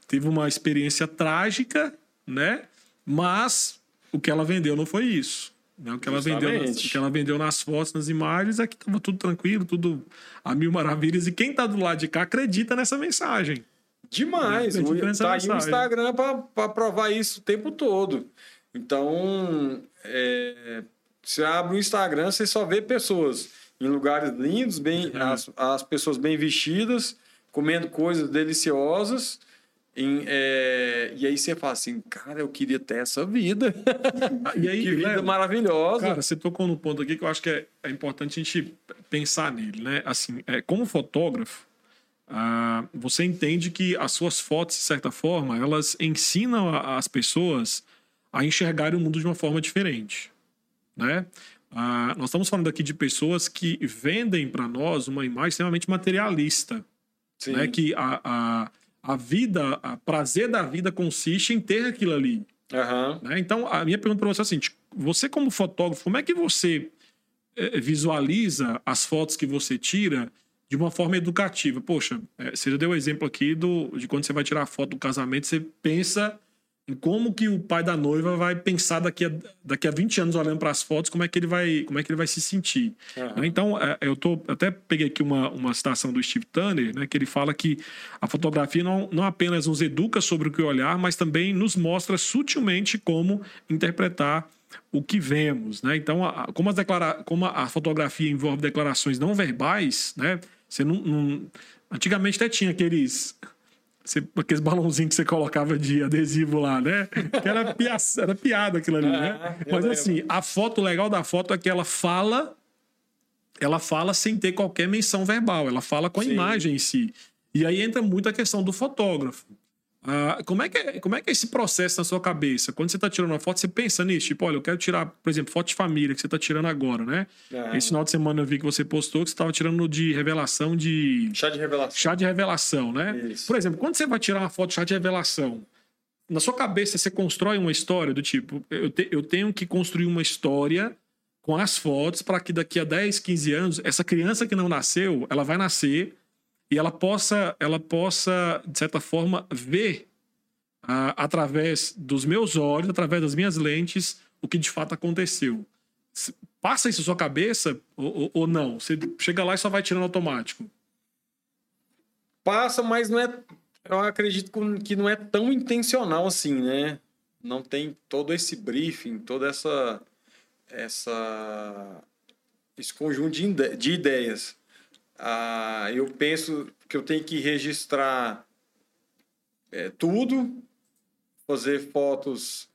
teve uma experiência trágica, né? Mas o que ela vendeu não foi isso. Né? O, que ela vendeu nas, o que ela vendeu nas fotos, nas imagens, é que estava tudo tranquilo, tudo a mil maravilhas. E quem está do lado de cá acredita nessa mensagem. Demais. O, tá aí o Instagram para provar isso o tempo todo. Então, é, você abre o Instagram, você só vê pessoas em lugares lindos, bem, é. as, as pessoas bem vestidas, comendo coisas deliciosas. Em, é, e aí você fala assim, cara, eu queria ter essa vida. e aí, que vida né, maravilhosa. Cara, você tocou no ponto aqui que eu acho que é, é importante a gente pensar nele, né? Assim, é, como fotógrafo, ah, você entende que as suas fotos, de certa forma, elas ensinam as pessoas a enxergarem o mundo de uma forma diferente, né? Ah, nós estamos falando aqui de pessoas que vendem para nós uma imagem extremamente materialista, Sim. né? Que a, a, a vida, a prazer da vida consiste em ter aquilo ali. Uhum. Né? Então, a minha pergunta para você é assim: você como fotógrafo, como é que você eh, visualiza as fotos que você tira de uma forma educativa. Poxa, é, você já deu o um exemplo aqui do, de quando você vai tirar a foto do casamento, você pensa em como que o pai da noiva vai pensar daqui a, daqui a 20 anos olhando para as fotos, como é que ele vai, como é que ele vai se sentir. Uhum. Então, é, eu tô, até peguei aqui uma, uma citação do Steve Tanner, né, que ele fala que a fotografia não, não apenas nos educa sobre o que olhar, mas também nos mostra sutilmente como interpretar o que vemos, né? Então, a, como, as declara como a fotografia envolve declarações não verbais, né? Você não, não... Antigamente até tinha aqueles. Você, aqueles balãozinhos que você colocava de adesivo lá, né? Que era, pia... era piada aquilo ali, né? Ah, Mas assim, a foto legal da foto é que ela fala. Ela fala sem ter qualquer menção verbal, ela fala com a Sim. imagem em si. E aí entra muito a questão do fotógrafo. Ah, como, é que é, como é que é esse processo na sua cabeça? Quando você está tirando uma foto, você pensa nisso? Tipo, olha, eu quero tirar, por exemplo, foto de família que você está tirando agora, né? É. Esse final de semana eu vi que você postou que você estava tirando de revelação de. Chá de revelação. Chá de revelação, né? Isso. Por exemplo, quando você vai tirar uma foto de chá de revelação, na sua cabeça você constrói uma história do tipo, eu, te, eu tenho que construir uma história com as fotos para que daqui a 10, 15 anos, essa criança que não nasceu, ela vai nascer e ela possa, ela possa de certa forma, ver uh, através dos meus olhos, através das minhas lentes, o que de fato aconteceu. Passa isso na sua cabeça ou, ou, ou não? Você chega lá e só vai tirando automático? Passa, mas não é. Eu acredito que não é tão intencional assim, né? Não tem todo esse briefing, toda essa. essa esse conjunto de, de ideias. Ah, eu penso que eu tenho que registrar é, tudo, fazer fotos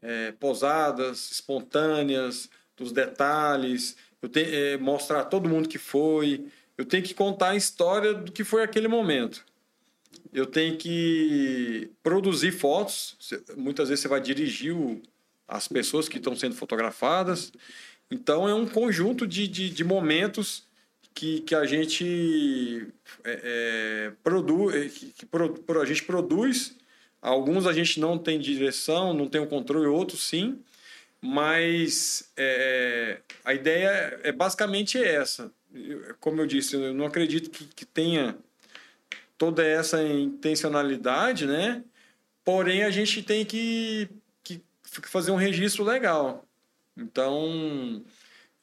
é, posadas, espontâneas, dos detalhes, eu tenho é, mostrar todo mundo que foi, eu tenho que contar a história do que foi aquele momento. Eu tenho que produzir fotos, muitas vezes você vai dirigir o, as pessoas que estão sendo fotografadas. Então é um conjunto de, de, de momentos que, que a gente é, é, produz, é, que, que pro, a gente produz. Alguns a gente não tem direção, não tem o controle, outros sim. Mas é, a ideia é basicamente essa. Como eu disse, eu não acredito que, que tenha toda essa intencionalidade, né? Porém, a gente tem que, que fazer um registro legal. Então,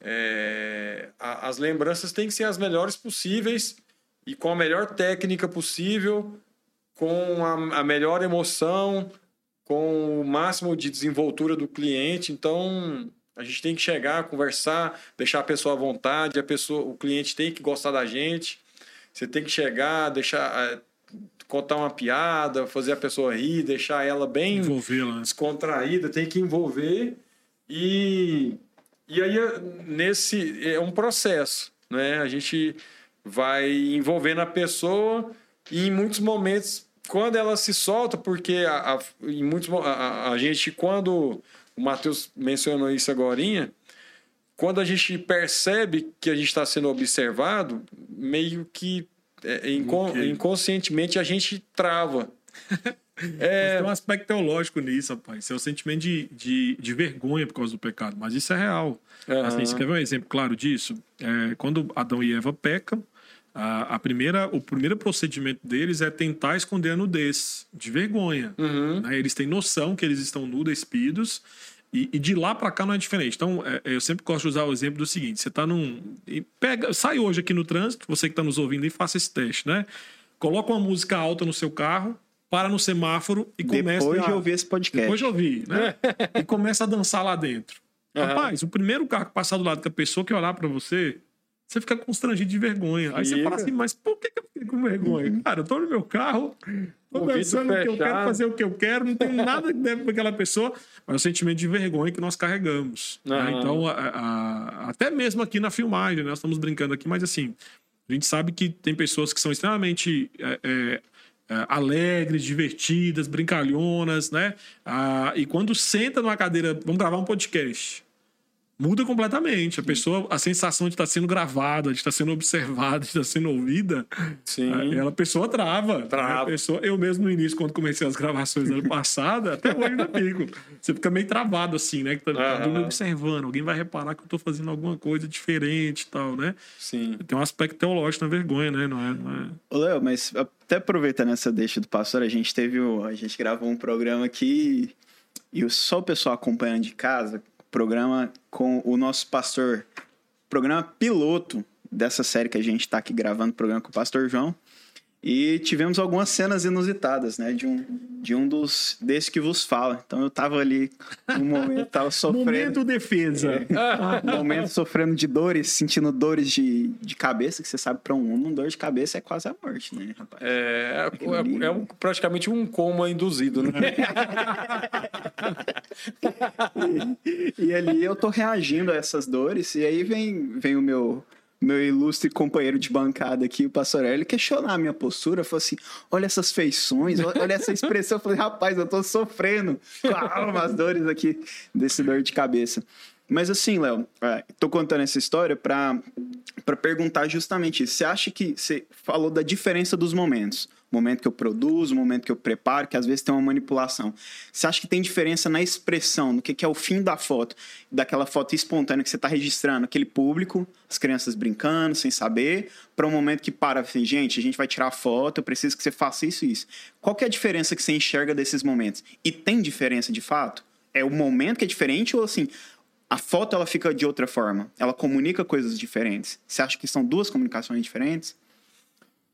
é, a, as lembranças têm que ser as melhores possíveis e com a melhor técnica possível, com a, a melhor emoção, com o máximo de desenvoltura do cliente. Então, a gente tem que chegar, conversar, deixar a pessoa à vontade, a pessoa, o cliente tem que gostar da gente. Você tem que chegar, deixar é, contar uma piada, fazer a pessoa rir, deixar ela bem né? descontraída, tem que envolver e e aí, nesse é um processo, né? A gente vai envolvendo a pessoa e em muitos momentos, quando ela se solta, porque a, a em muitos, a, a, gente, quando o Matheus mencionou isso agora, quando a gente percebe que a gente está sendo observado, meio que é, inconscientemente a gente trava. É... Tem um aspecto teológico nisso, rapaz. Isso é o um sentimento de, de, de, vergonha por causa do pecado. Mas isso é real. Uhum. Assim, você quer ver um exemplo claro disso? É, quando Adão e Eva pecam, a, a, primeira, o primeiro procedimento deles é tentar esconder a nudez, de vergonha. Uhum. Né? Eles têm noção que eles estão nu, despidos, e, e de lá para cá não é diferente. Então, é, eu sempre gosto de usar o exemplo do seguinte: você está num. Pega, sai hoje aqui no trânsito, você que está nos ouvindo e faça esse teste, né? Coloca uma música alta no seu carro, para no semáforo e começa. Depois de ouvir esse podcast. Depois de ouvir, né? e começa a dançar lá dentro. Uhum. Rapaz, o primeiro carro que passar do lado com a pessoa que olhar para você, você fica constrangido de vergonha. Aí você fala assim, mas por que, eu fiquei com vergonha? Uhum. Cara, eu tô no meu carro, tô dançando o que eu quero, fazer o que eu quero, não tem nada que deve para aquela pessoa, mas é o sentimento de vergonha que nós carregamos. Uhum. Né? Então, a, a, até mesmo aqui na filmagem, né? nós estamos brincando aqui, mas assim, a gente sabe que tem pessoas que são extremamente. É, é, alegres, divertidas, brincalhonas, né? Uh, e quando senta numa cadeira, vamos gravar um podcast muda completamente. A pessoa, a sensação de estar sendo gravada, de estar sendo observada, de estar sendo ouvida, Sim. ela a pessoa trava. trava. A pessoa, eu mesmo no início, quando comecei as gravações ano passado, até hoje ainda fico. Você fica meio travado assim, né? Que tá, tá me observando. Alguém vai reparar que eu estou fazendo alguma coisa diferente e tal, né? Sim. Tem um aspecto teológico na vergonha, né? Não é? Não é... Ô, Léo, mas até aproveitando essa deixa do pastor, a gente teve. O, a gente gravou um programa aqui e só o pessoal acompanhando de casa programa com o nosso pastor, programa piloto dessa série que a gente está aqui gravando, programa com o pastor João. E tivemos algumas cenas inusitadas, né? De um, de um dos desses que vos fala. Então eu tava ali no momento, tava sofrendo. Momento defesa. É, momento sofrendo de dores, sentindo dores de, de cabeça, que você sabe, para um homem, dor de cabeça é quase a morte, né, rapaz? É, é, é um, praticamente um coma induzido, né? e, e ali eu tô reagindo a essas dores, e aí vem, vem o meu meu ilustre companheiro de bancada aqui, o pastor Hélio, questionar a minha postura, falou assim: olha essas feições, olha essa expressão. Eu falei, rapaz, eu tô sofrendo com umas dores aqui desse dor de cabeça. Mas assim, Léo, é, tô contando essa história para perguntar justamente isso. Você acha que você falou da diferença dos momentos? O momento que eu produzo, o momento que eu preparo, que às vezes tem uma manipulação. Você acha que tem diferença na expressão, no que, é o fim da foto, daquela foto espontânea que você está registrando, aquele público, as crianças brincando, sem saber, para um momento que para assim, gente, a gente vai tirar a foto, eu preciso que você faça isso e isso. Qual que é a diferença que você enxerga desses momentos? E tem diferença de fato? É o momento que é diferente ou assim, a foto ela fica de outra forma? Ela comunica coisas diferentes? Você acha que são duas comunicações diferentes?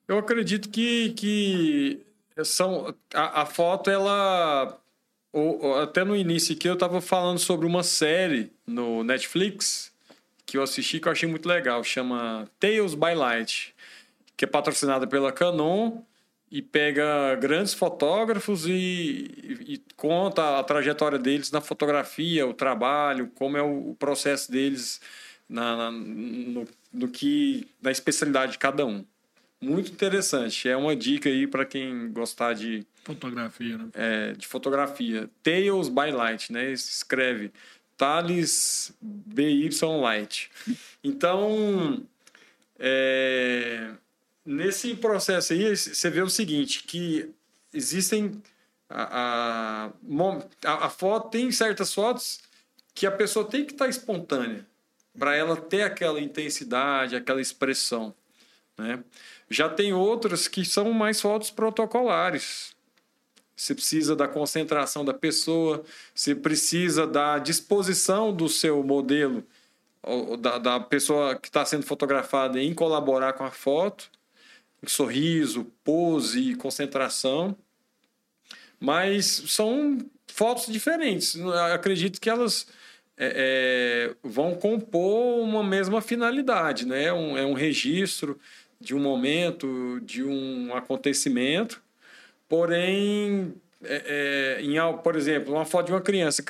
Eu acredito que, que são a, a foto ela ou, até no início aqui eu estava falando sobre uma série no Netflix que eu assisti que eu achei muito legal, chama Tales by Light, que é patrocinada pela Canon e pega grandes fotógrafos e, e, e, conta a trajetória deles na fotografia, o trabalho, como é o, processo deles na, na no, no, que na especialidade de cada um. Muito interessante. É uma dica aí para quem gostar de fotografia, né? É, de fotografia. Tales by Light, né? Escreve Thales BY Light. Então, é, nesse processo aí, você vê o seguinte, que existem... A, a, a foto tem certas fotos que a pessoa tem que estar tá espontânea para ela ter aquela intensidade, aquela expressão. Né? Já tem outras que são mais fotos protocolares. Você precisa da concentração da pessoa, você precisa da disposição do seu modelo, da, da pessoa que está sendo fotografada em colaborar com a foto, sorriso, pose, concentração. Mas são fotos diferentes. Eu acredito que elas é, é, vão compor uma mesma finalidade, né? Um, é um registro de um momento, de um acontecimento, porém, é, é, em, por exemplo, uma foto de uma criança,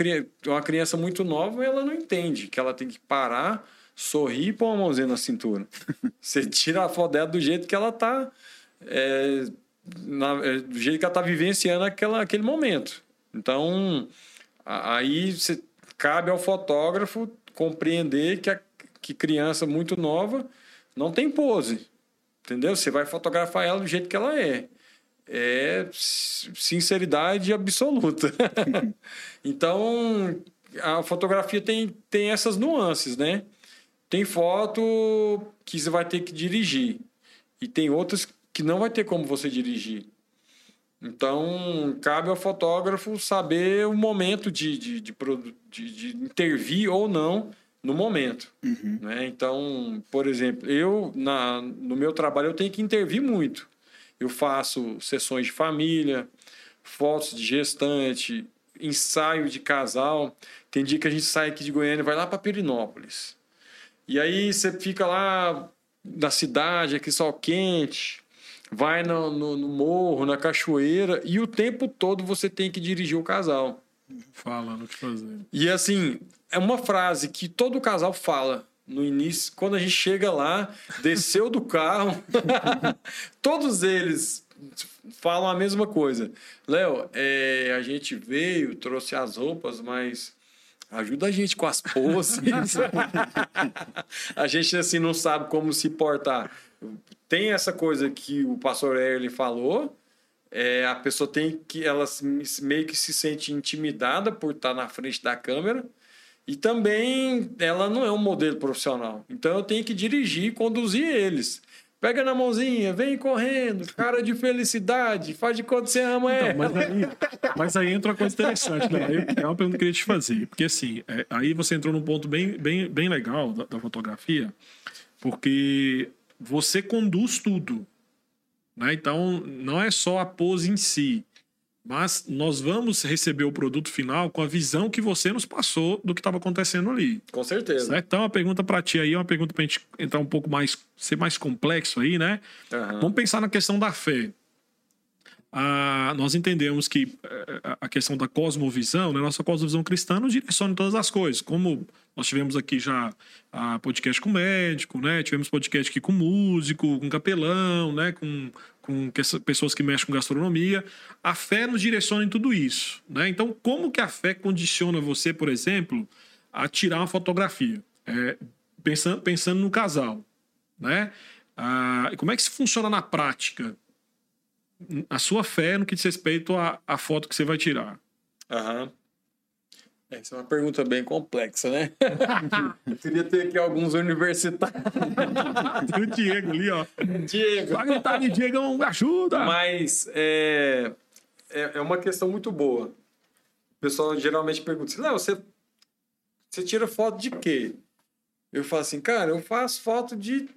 uma criança muito nova, ela não entende que ela tem que parar, sorrir e pôr uma mãozinha na cintura. Você tira a foto dela do jeito que ela está, é, é, do jeito que ela está vivenciando aquela, aquele momento. Então, aí você, cabe ao fotógrafo compreender que a que criança muito nova não tem pose. Entendeu? Você vai fotografar ela do jeito que ela é. É sinceridade absoluta. então, a fotografia tem, tem essas nuances, né? Tem foto que você vai ter que dirigir. E tem outras que não vai ter como você dirigir. Então, cabe ao fotógrafo saber o momento de, de, de, de, de intervir ou não no momento. Uhum. Né? Então, por exemplo, eu, na, no meu trabalho, eu tenho que intervir muito. Eu faço sessões de família, fotos de gestante, ensaio de casal. Tem dia que a gente sai aqui de Goiânia e vai lá para Pirinópolis. E aí você fica lá na cidade, aqui sol quente, vai no, no, no morro, na cachoeira, e o tempo todo você tem que dirigir o casal. Falando o que fazer. E assim, é uma frase que todo casal fala no início, quando a gente chega lá, desceu do carro, todos eles falam a mesma coisa. Léo, é, a gente veio, trouxe as roupas, mas ajuda a gente com as poses. a gente assim não sabe como se portar. Tem essa coisa que o pastor Erle falou, é, a pessoa tem que ela meio que se sente intimidada por estar na frente da câmera e também ela não é um modelo profissional. Então eu tenho que dirigir, conduzir eles. Pega na mãozinha, vem correndo, cara de felicidade, faz de conta que você ama então, ela. Mas aí, mas aí entra uma coisa interessante, né? É uma pergunta que eu queria te fazer. Porque assim, é, aí você entrou num ponto bem, bem, bem legal da, da fotografia, porque você conduz tudo. Né? Então, não é só a pose em si, mas nós vamos receber o produto final com a visão que você nos passou do que estava acontecendo ali. Com certeza. Certo? Então, a pergunta para ti aí é uma pergunta para a gente entrar um pouco mais, ser mais complexo aí, né? Uhum. Vamos pensar na questão da fé. Ah, nós entendemos que eh, a questão da cosmovisão, né, nossa cosmovisão cristã nos direciona todas as coisas, como nós tivemos aqui já a podcast com médico, né? Tivemos podcast aqui com músico, com capelão, né? Com, com pessoas que mexem com gastronomia. A fé nos direciona em tudo isso, né? Então, como que a fé condiciona você, por exemplo, a tirar uma fotografia? É, pensando, pensando no casal, né? Ah, como é que isso funciona na prática? A sua fé no que diz respeito à, à foto que você vai tirar. Aham. Essa é uma pergunta bem complexa, né? Eu queria ter aqui alguns universitários. Tem o Diego ali, ó. Diego. Vai gritar ali, Diego, me ajuda. Mas é, é, é, uma questão muito boa. O pessoal geralmente pergunta assim, Léo, você, você tira foto de quê? Eu falo assim, cara, eu faço foto de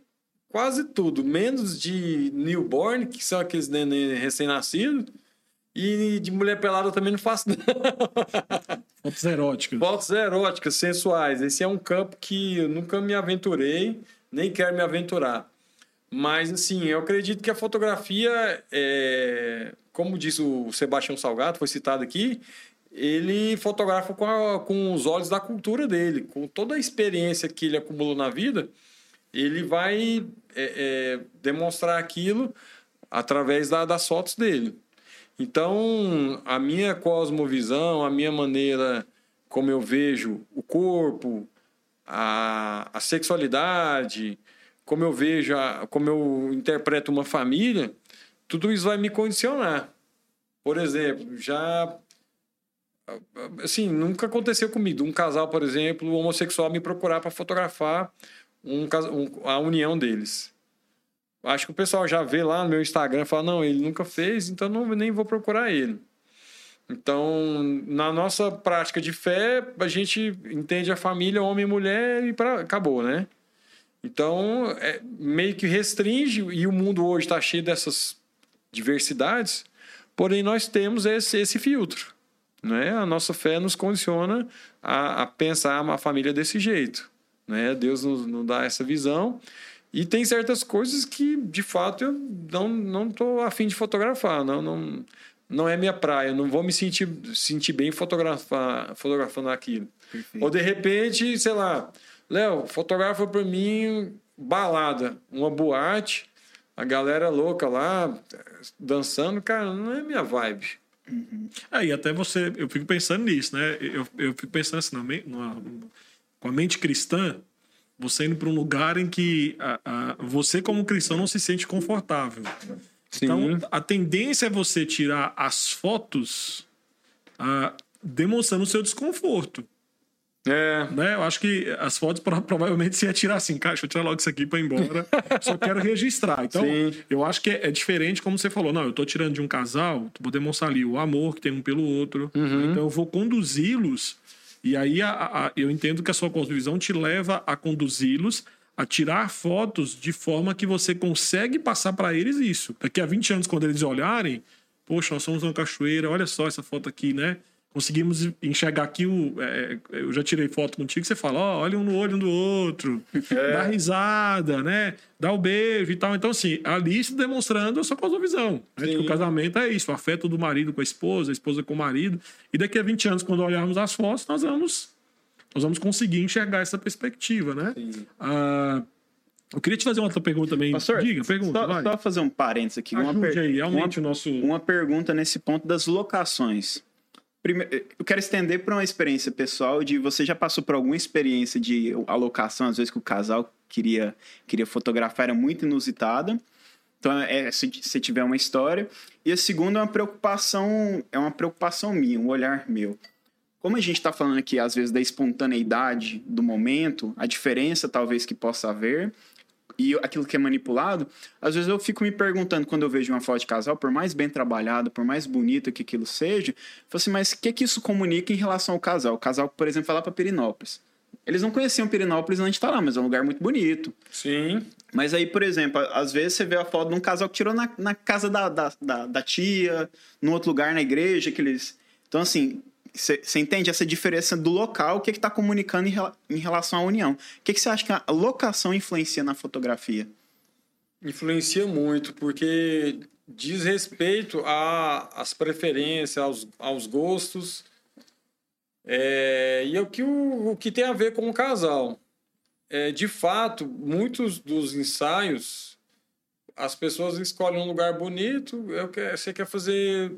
quase tudo, menos de newborn, que são aqueles neném recém-nascidos, e de mulher pelada eu também não faço, não. Fotos eróticas. Fotos eróticas, sensuais. Esse é um campo que eu nunca me aventurei, nem quero me aventurar. Mas, assim, eu acredito que a fotografia, é... como disse o Sebastião Salgado, foi citado aqui, ele fotografa com, a, com os olhos da cultura dele, com toda a experiência que ele acumulou na vida, ele vai é, é, demonstrar aquilo através da, das fotos dele. Então, a minha cosmovisão, a minha maneira como eu vejo o corpo, a, a sexualidade, como eu vejo, a, como eu interpreto uma família, tudo isso vai me condicionar. Por exemplo, já assim, nunca aconteceu comigo. Um casal, por exemplo, homossexual me procurar para fotografar um, um, a união deles. Acho que o pessoal já vê lá no meu Instagram e fala: não, ele nunca fez, então não, nem vou procurar ele. Então, na nossa prática de fé, a gente entende a família homem e mulher e pra, acabou, né? Então, é, meio que restringe, e o mundo hoje está cheio dessas diversidades, porém nós temos esse, esse filtro. Né? A nossa fé nos condiciona a, a pensar uma família desse jeito. Né? Deus nos, nos dá essa visão. E tem certas coisas que, de fato, eu não não estou afim de fotografar. Não, não, não é minha praia. Não vou me sentir, sentir bem fotografar, fotografando aquilo. Perfeito. Ou, de repente, sei lá... Léo, fotografa para mim balada, uma boate, a galera louca lá, dançando. Cara, não é minha vibe. Uhum. É, e até você, eu fico pensando nisso, né? Eu, eu fico pensando assim, numa, com a mente cristã, você indo para um lugar em que a, a, você, como cristão, não se sente confortável. Sim. Então, a tendência é você tirar as fotos a, demonstrando o seu desconforto. É. Né? Eu acho que as fotos provavelmente você ia tirar assim, cara, deixa eu tirar logo isso aqui para ir embora. Só quero registrar. Então, Sim. eu acho que é, é, diferente como você falou. Não, eu tô tirando de um casal, vou demonstrar ali o amor que tem um pelo outro. Uhum. Então, eu vou conduzi-los. E aí a, a, eu entendo que a sua cosmovisão te leva a conduzi-los a tirar fotos de forma que você consegue passar para eles isso. Daqui a 20 anos, quando eles olharem, poxa, nós somos uma cachoeira, olha só essa foto aqui, né? Conseguimos enxergar aqui o. É, eu já tirei foto contigo, você fala, ó, oh, olha um no olho um do outro, é. dá risada, né? Dá o beijo e tal. Então, assim, ali está demonstrando a sua cosmovisão. Né? Que o casamento é isso, o afeto do marido com a esposa, a esposa com o marido. E daqui a 20 anos, quando olharmos as fotos, nós vamos, nós vamos conseguir enxergar essa perspectiva, né? Ah, eu queria te fazer uma outra pergunta também. Pastor, Diga, pergunta. Só, só fazer um parênteses aqui. Ajude uma per... aí, aumente uma, o nosso. Uma pergunta nesse ponto das locações. Primeiro, eu quero estender para uma experiência pessoal de você já passou por alguma experiência de alocação, às vezes que o casal queria, queria fotografar, era muito inusitada. Então, é, se, se tiver uma história. E a segunda é uma preocupação, é uma preocupação minha, um olhar meu. Como a gente está falando aqui, às vezes, da espontaneidade do momento, a diferença talvez que possa haver, e aquilo que é manipulado, às vezes eu fico me perguntando quando eu vejo uma foto de casal, por mais bem trabalhada, por mais bonita que aquilo seja, eu falo assim, mas o que, que isso comunica em relação ao casal? O casal, por exemplo, vai lá para Perinópolis. Eles não conheciam Perinópolis antes de estar lá, mas é um lugar muito bonito. Sim. Mas aí, por exemplo, às vezes você vê a foto de um casal que tirou na, na casa da, da, da, da tia, num outro lugar na igreja, que eles. Então, assim, você entende essa diferença do local, o que está comunicando em, em, relação à união? O que você acha que a locação influencia na fotografia? Influencia muito, porque diz respeito às preferências, aos, aos gostos, é, e é o que, o, o que tem a ver com o casal. É, de fato, muitos dos ensaios, as pessoas escolhem um lugar bonito, é que você quer fazer.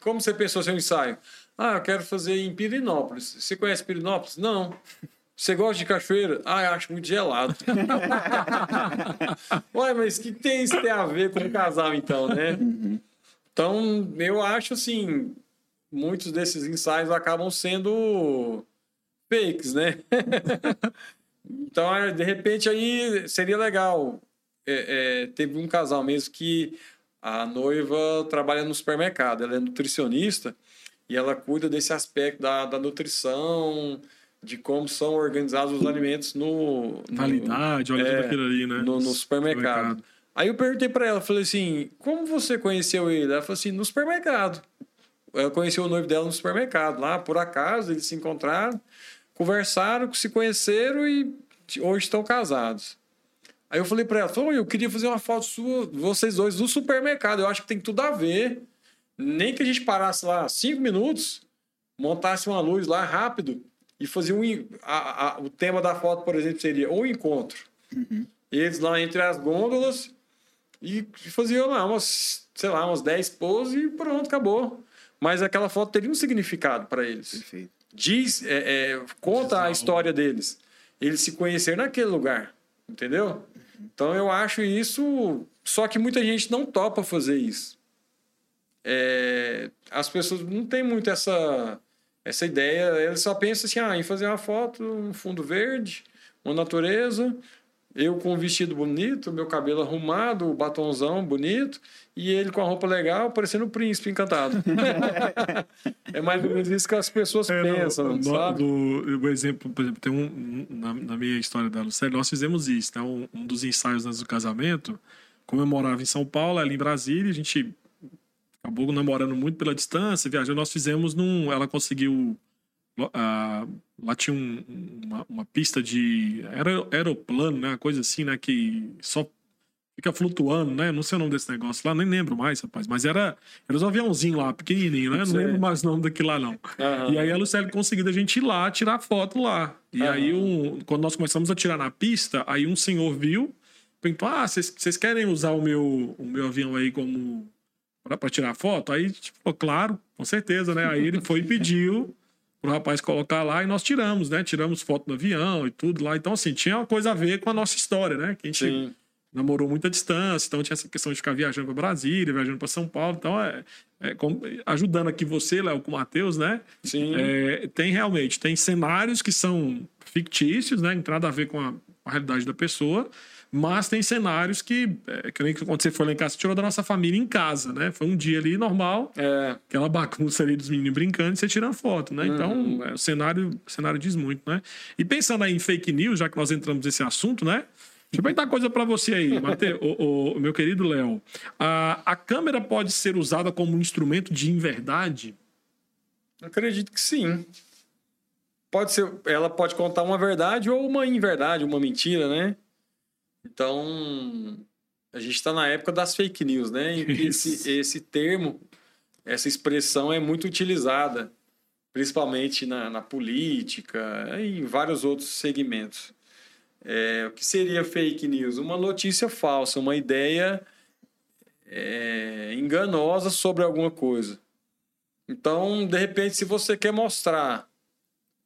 Como você pensou seu ensaio? Ah, eu quero fazer em Pirinópolis. Você conhece Pirinópolis? Não. Você gosta de cachoeira? Ah, eu acho muito gelado. Ué, mas o que tem isso tem a ver com o casal, então, né? Então, eu acho assim, muitos desses ensaios acabam sendo fakes, né? então, é, de repente, aí seria legal. É, é, teve um casal mesmo que a noiva trabalha no supermercado, ela é nutricionista e ela cuida desse aspecto da, da nutrição, de como são organizados os alimentos no. Validade, olha é, tudo aquilo ali, né? No, no supermercado. Supermercado. Aí eu perguntei pra ela, falei assim, como você conheceu ele? Ela falou assim, no supermercado. Ela conheceu o noivo dela no supermercado, lá, por acaso, eles se encontraram, conversaram, se conheceram e hoje estão casados. Aí eu falei pra ela, eu queria fazer uma foto sua, vocês dois, no supermercado. Eu acho que tem tudo a ver. Nem que a gente parasse lá cinco minutos, montasse uma luz lá rápido e fazia um. a- a- o tema da foto, por exemplo, seria o encontro. Eles lá entre as gôndolas e faziam lá umas, sei lá, umas 10 poses e pronto, acabou. Mas aquela foto teria um significado para eles Perfeito. diz, é, é, conta a história deles. Eles se conheceram naquele lugar, entendeu? Então eu acho isso. Só que muita gente não topa fazer isso. É, as pessoas não têm muito essa, essa ideia. Eles só pensam assim: ah, em fazer uma foto, um fundo verde, uma natureza. Eu com um vestido bonito, meu cabelo arrumado, o batonzão bonito, e ele com a roupa legal, parecendo um príncipe encantado. é mais ou menos isso que as pessoas É, pensam, no- sabe? do- o exemplo, por exemplo, tem um, na, na minha história da Lucélia, nós fizemos isso, né? Um, um dos ensaios antes do casamento, como eu morava em São Paulo, ela em Brasília, a gente acabou namorando muito pela distância, viajando, nós fizemos num, ela conseguiu ah, lá tinha um- uma, uma pista de aero- aeroplano, né? Uma coisa assim, né? Que só fica flutuando, né? Não sei o nome desse negócio lá, nem lembro mais, rapaz. Mas era, era os aviãozinhos lá, pequenininho, né? Não Sei. lembro mais o nome daquilo lá, não. Aham. E aí a Lucélia conseguiu da gente ir lá tirar foto lá. E Aham. aí, um, quando nós começamos a tirar na pista, aí um senhor viu, perguntou: Ah, vocês vocês querem usar o meu, o meu avião aí como. Pra, pra tirar foto? Aí, tipo, claro, com certeza, né? Aí ele foi e pediu pro rapaz colocar lá e nós tiramos, né? Tiramos foto do avião e tudo lá. Então, assim, tinha uma coisa a ver com a nossa história, né? Que a gente Sim. namorou muita distância, então tinha essa questão de ficar viajando para Brasília, viajando para São Paulo, então é, é como- ajudando aqui você, Léo, com o Matheus, né? Sim. É, tem realmente, tem cenários que são fictícios, né? Não tem nada a ver com a, com a realidade da pessoa, mas tem cenários que, é, que nem quando você foi lá em casa, você tirou da nossa família em casa, né? Foi um dia ali normal, É, aquela bagunça ali dos meninos brincando e você tirando foto, né? Então, é, o, cenário, o cenário diz muito, né? E pensando aí em fake news, já que nós entramos nesse assunto, né? Deixa eu perguntar coisa pra você aí, Mateus, o, o- meu querido Léo. A, a câmera pode ser usada como um instrumento de inverdade? acredito que sim. Pode ser, ela pode contar uma verdade ou uma inverdade, uma mentira, né? Então, a gente está na época das fake news, né? Esse, esse termo, essa expressão é muito utilizada, principalmente na, na política e em vários outros segmentos. É, o que seria fake news? Uma notícia falsa, uma ideia é, enganosa sobre alguma coisa. Então, de repente, se você quer mostrar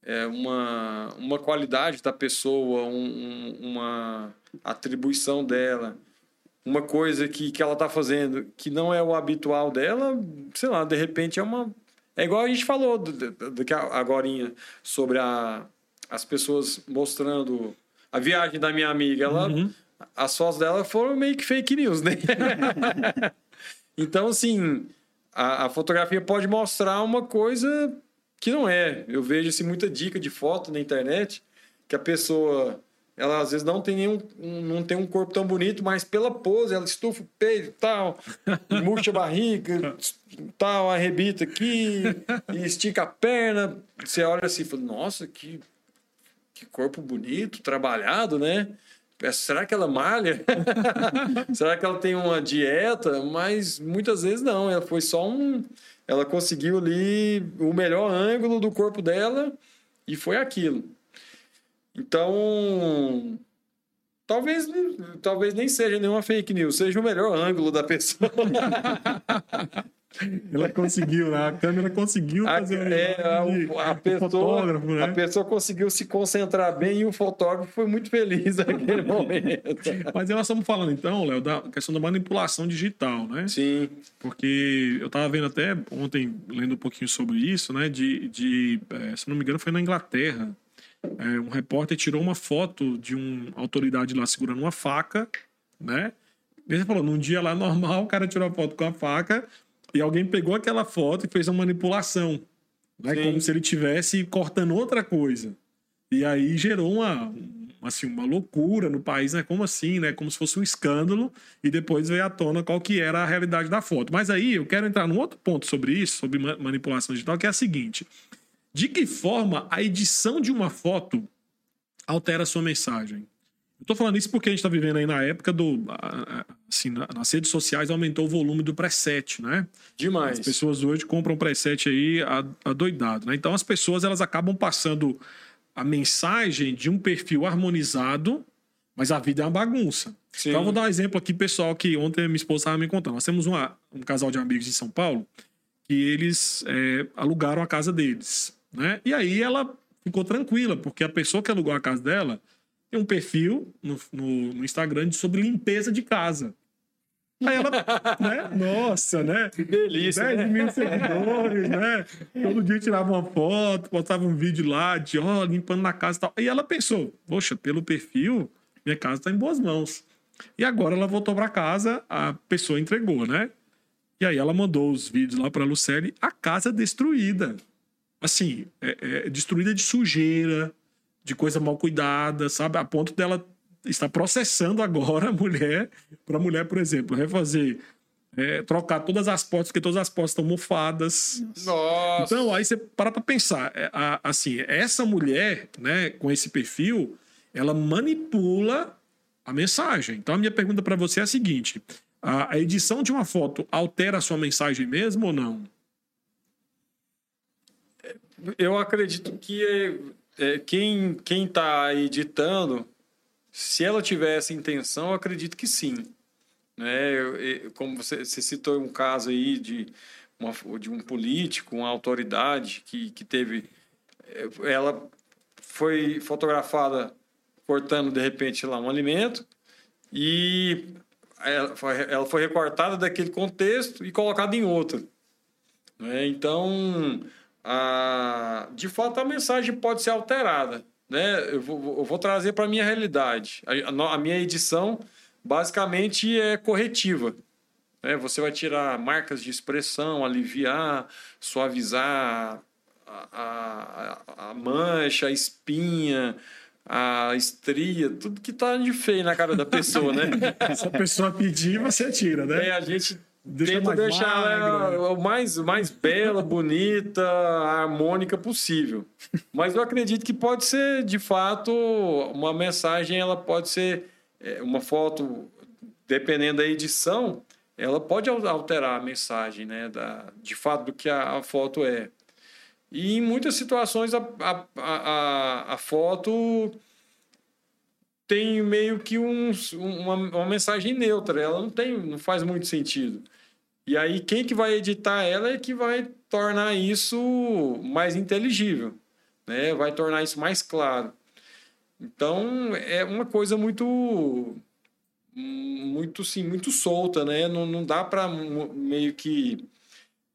é, uma, uma qualidade da pessoa, um- um- uma atribuição dela, uma coisa que, que ela está fazendo que não é o habitual dela, sei lá, de repente é uma. É igual a gente falou do, do, do que a- agorinha sobre a, as pessoas mostrando a viagem da minha amiga. Ela, Uhum. As fotos dela foram meio que fake news, né? então, assim, a, a fotografia pode mostrar uma coisa que não é. Eu vejo assim, muita dica de foto na internet que a pessoa, ela às vezes não tem nenhum, um- não tem um corpo tão bonito, mas pela pose ela estufa o peito tal, murcha a barriga, tal, arrebita aqui, estica a perna. Você olha assim fala, nossa, que, que corpo bonito, trabalhado, né? Será que ela malha? Será que ela tem uma dieta? Mas muitas vezes não. Ela foi só um. Ela conseguiu ali o melhor ângulo do corpo dela e foi aquilo. Então, talvez, talvez nem seja nenhuma fake news, seja o melhor ângulo da pessoa. Ela conseguiu, né? A câmera conseguiu A, fazer uma é, a, de- a pessoa, fotógrafo, né? a pessoa conseguiu se concentrar bem e o fotógrafo foi muito feliz naquele momento. Mas nós estamos falando então, Léo, da questão da manipulação digital, né? Sim, Porque eu estava vendo até ontem, lendo um pouquinho sobre isso, né? De, de eh, se não me engano, foi na Inglaterra. Eh, um repórter tirou uma foto de uma autoridade lá segurando uma faca, né? E ele falou, num dia lá normal, o cara tirou a foto com a faca e alguém pegou aquela foto e fez uma manipulação, né? Sim. Como se ele tivesse cortando outra coisa. E aí gerou uma, assim, uma loucura no país, né? Como assim, né? Como se fosse um escândalo e depois veio à tona qual que era a realidade da foto. Mas aí eu quero entrar num outro ponto sobre isso, sobre manipulação digital, que é a seguinte: de que forma a edição de uma foto altera a sua mensagem? Eu tô falando isso porque a gente está vivendo aí na época do. Assim, nas redes sociais aumentou o volume do preset, né? Demais. As pessoas hoje compram preset aí adoidado, né? Então as pessoas elas acabam passando a mensagem de um perfil harmonizado, mas a vida é uma bagunça. Sim. Então, eu vou dar um exemplo aqui, pessoal, que ontem minha esposa estava me contando. Nós temos uma, um casal de amigos em São Paulo que eles é, alugaram a casa deles, né? E aí ela ficou tranquila, porque a pessoa que alugou a casa dela tem um perfil no, no, no Instagram sobre limpeza de casa. Aí ela, né? Nossa, né? Que delícia. 10 né? mil seguidores, né? Todo dia tirava uma foto, botava um vídeo lá de, ó, limpando na casa e tal. E ela pensou, poxa, pelo perfil, minha casa tá em boas mãos. E agora ela voltou para casa, a pessoa entregou, né? E aí ela mandou os vídeos lá para Lucelle, a casa destruída. Assim, é, é, destruída de sujeira, de coisa mal cuidada, sabe? A ponto dela está processando agora a mulher, para a mulher, por exemplo, refazer, é, trocar todas as portas, porque todas as portas estão mofadas. Nossa. Então, aí você para para pensar, é, a, assim, essa mulher, né, com esse perfil, ela manipula a mensagem. Então, a minha pergunta para você é a seguinte: a, a edição de uma foto altera a sua mensagem mesmo ou não? Eu acredito que é, quem quem está editando se ela tivesse intenção, eu acredito que sim. Né? Eu, como você, você citou um caso aí de, uma, de um político, uma autoridade que, que teve. Eh, ela foi fotografada cortando, de repente, lá um alimento e ela foi, ela foi recortada daquele contexto e colocada em outro. Né? Então, a, de fato, a mensagem pode ser alterada né? Eu vou, eu vou trazer para a minha realidade. A, a, minha edição basicamente é corretiva. Né? Você vai tirar marcas de expressão, aliviar, suavizar a, a, a mancha, a espinha, a estria, tudo que tá de feio na cara da pessoa, né? Se a pessoa pedir, você tira, né? É, a gente Deixa Tento deixar ela o mais, mais bela, bonita, harmônica possível. Mas eu acredito que pode ser, de fato, uma mensagem, ela pode ser é, uma foto, dependendo da edição, ela pode alterar a mensagem, né? Da, de fato, do que a, a foto é. E em muitas situações a, a, a, a foto tem meio que um, uma, uma mensagem neutra, ela não tem, não faz muito sentido. E aí quem que vai editar ela é que vai tornar isso mais inteligível, né? Vai tornar isso mais claro. Então é uma coisa muito muito sim, muito solta, né? Não, não dá para meio que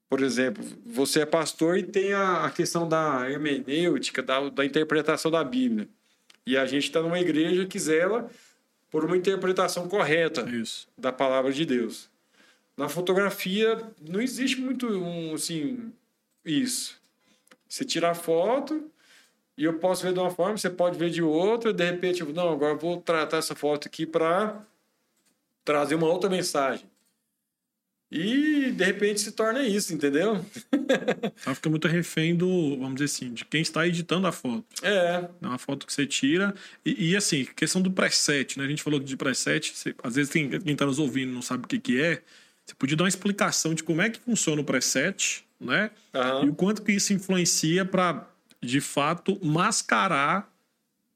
por exemplo, você é pastor e tem a, questão da hermenêutica, da, da interpretação da Bíblia. E a gente está numa igreja que zela por uma interpretação correta Isso. da palavra de Deus. Na fotografia não existe muito um assim isso. Você tira a foto e eu posso ver de uma forma, você pode ver de outra, de repente, eu, não, agora eu vou tratar essa foto aqui para trazer uma outra mensagem. E de repente se torna isso, entendeu? Ela fica muito refém do, vamos dizer assim, de quem está editando a foto. É. É uma foto que você tira. E, e assim, questão do preset, né? A gente falou de preset, você, às vezes tem, quem está nos ouvindo não sabe o que, que é. Você podia dar uma explicação de como é que funciona o preset, né? Uhum. E o quanto que isso influencia para, de fato, mascarar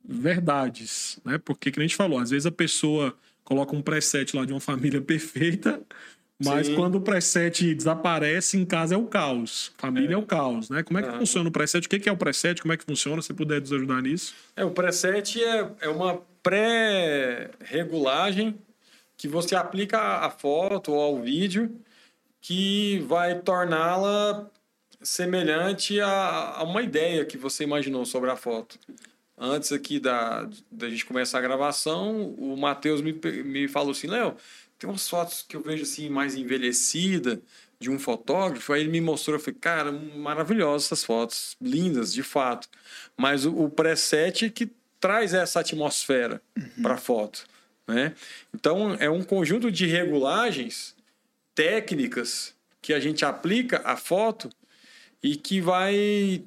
verdades, né? Porque, que a gente falou, às vezes a pessoa coloca um preset lá de uma família perfeita mas Sim. quando o preset desaparece, em casa é o caos. Família é, é o caos, né? Como é que ah. funciona o preset? O que é o preset? Como é que funciona? Se puder nos ajudar nisso. É, o preset é, é uma pré-regulagem que você aplica à foto ou ao vídeo que vai torná-la semelhante a, a, uma ideia que você imaginou sobre a foto. Antes aqui da, da gente começar a gravação, o Matheus me, me falou assim, Léo, tem umas fotos que eu vejo assim mais envelhecida, de um fotógrafo, aí ele me mostrou, eu falei, cara, maravilhosas essas fotos, lindas, de fato. Mas o, o preset que traz essa atmosfera uhum. para a foto, né? Então, é um conjunto de regulagens técnicas que a gente aplica à foto e que vai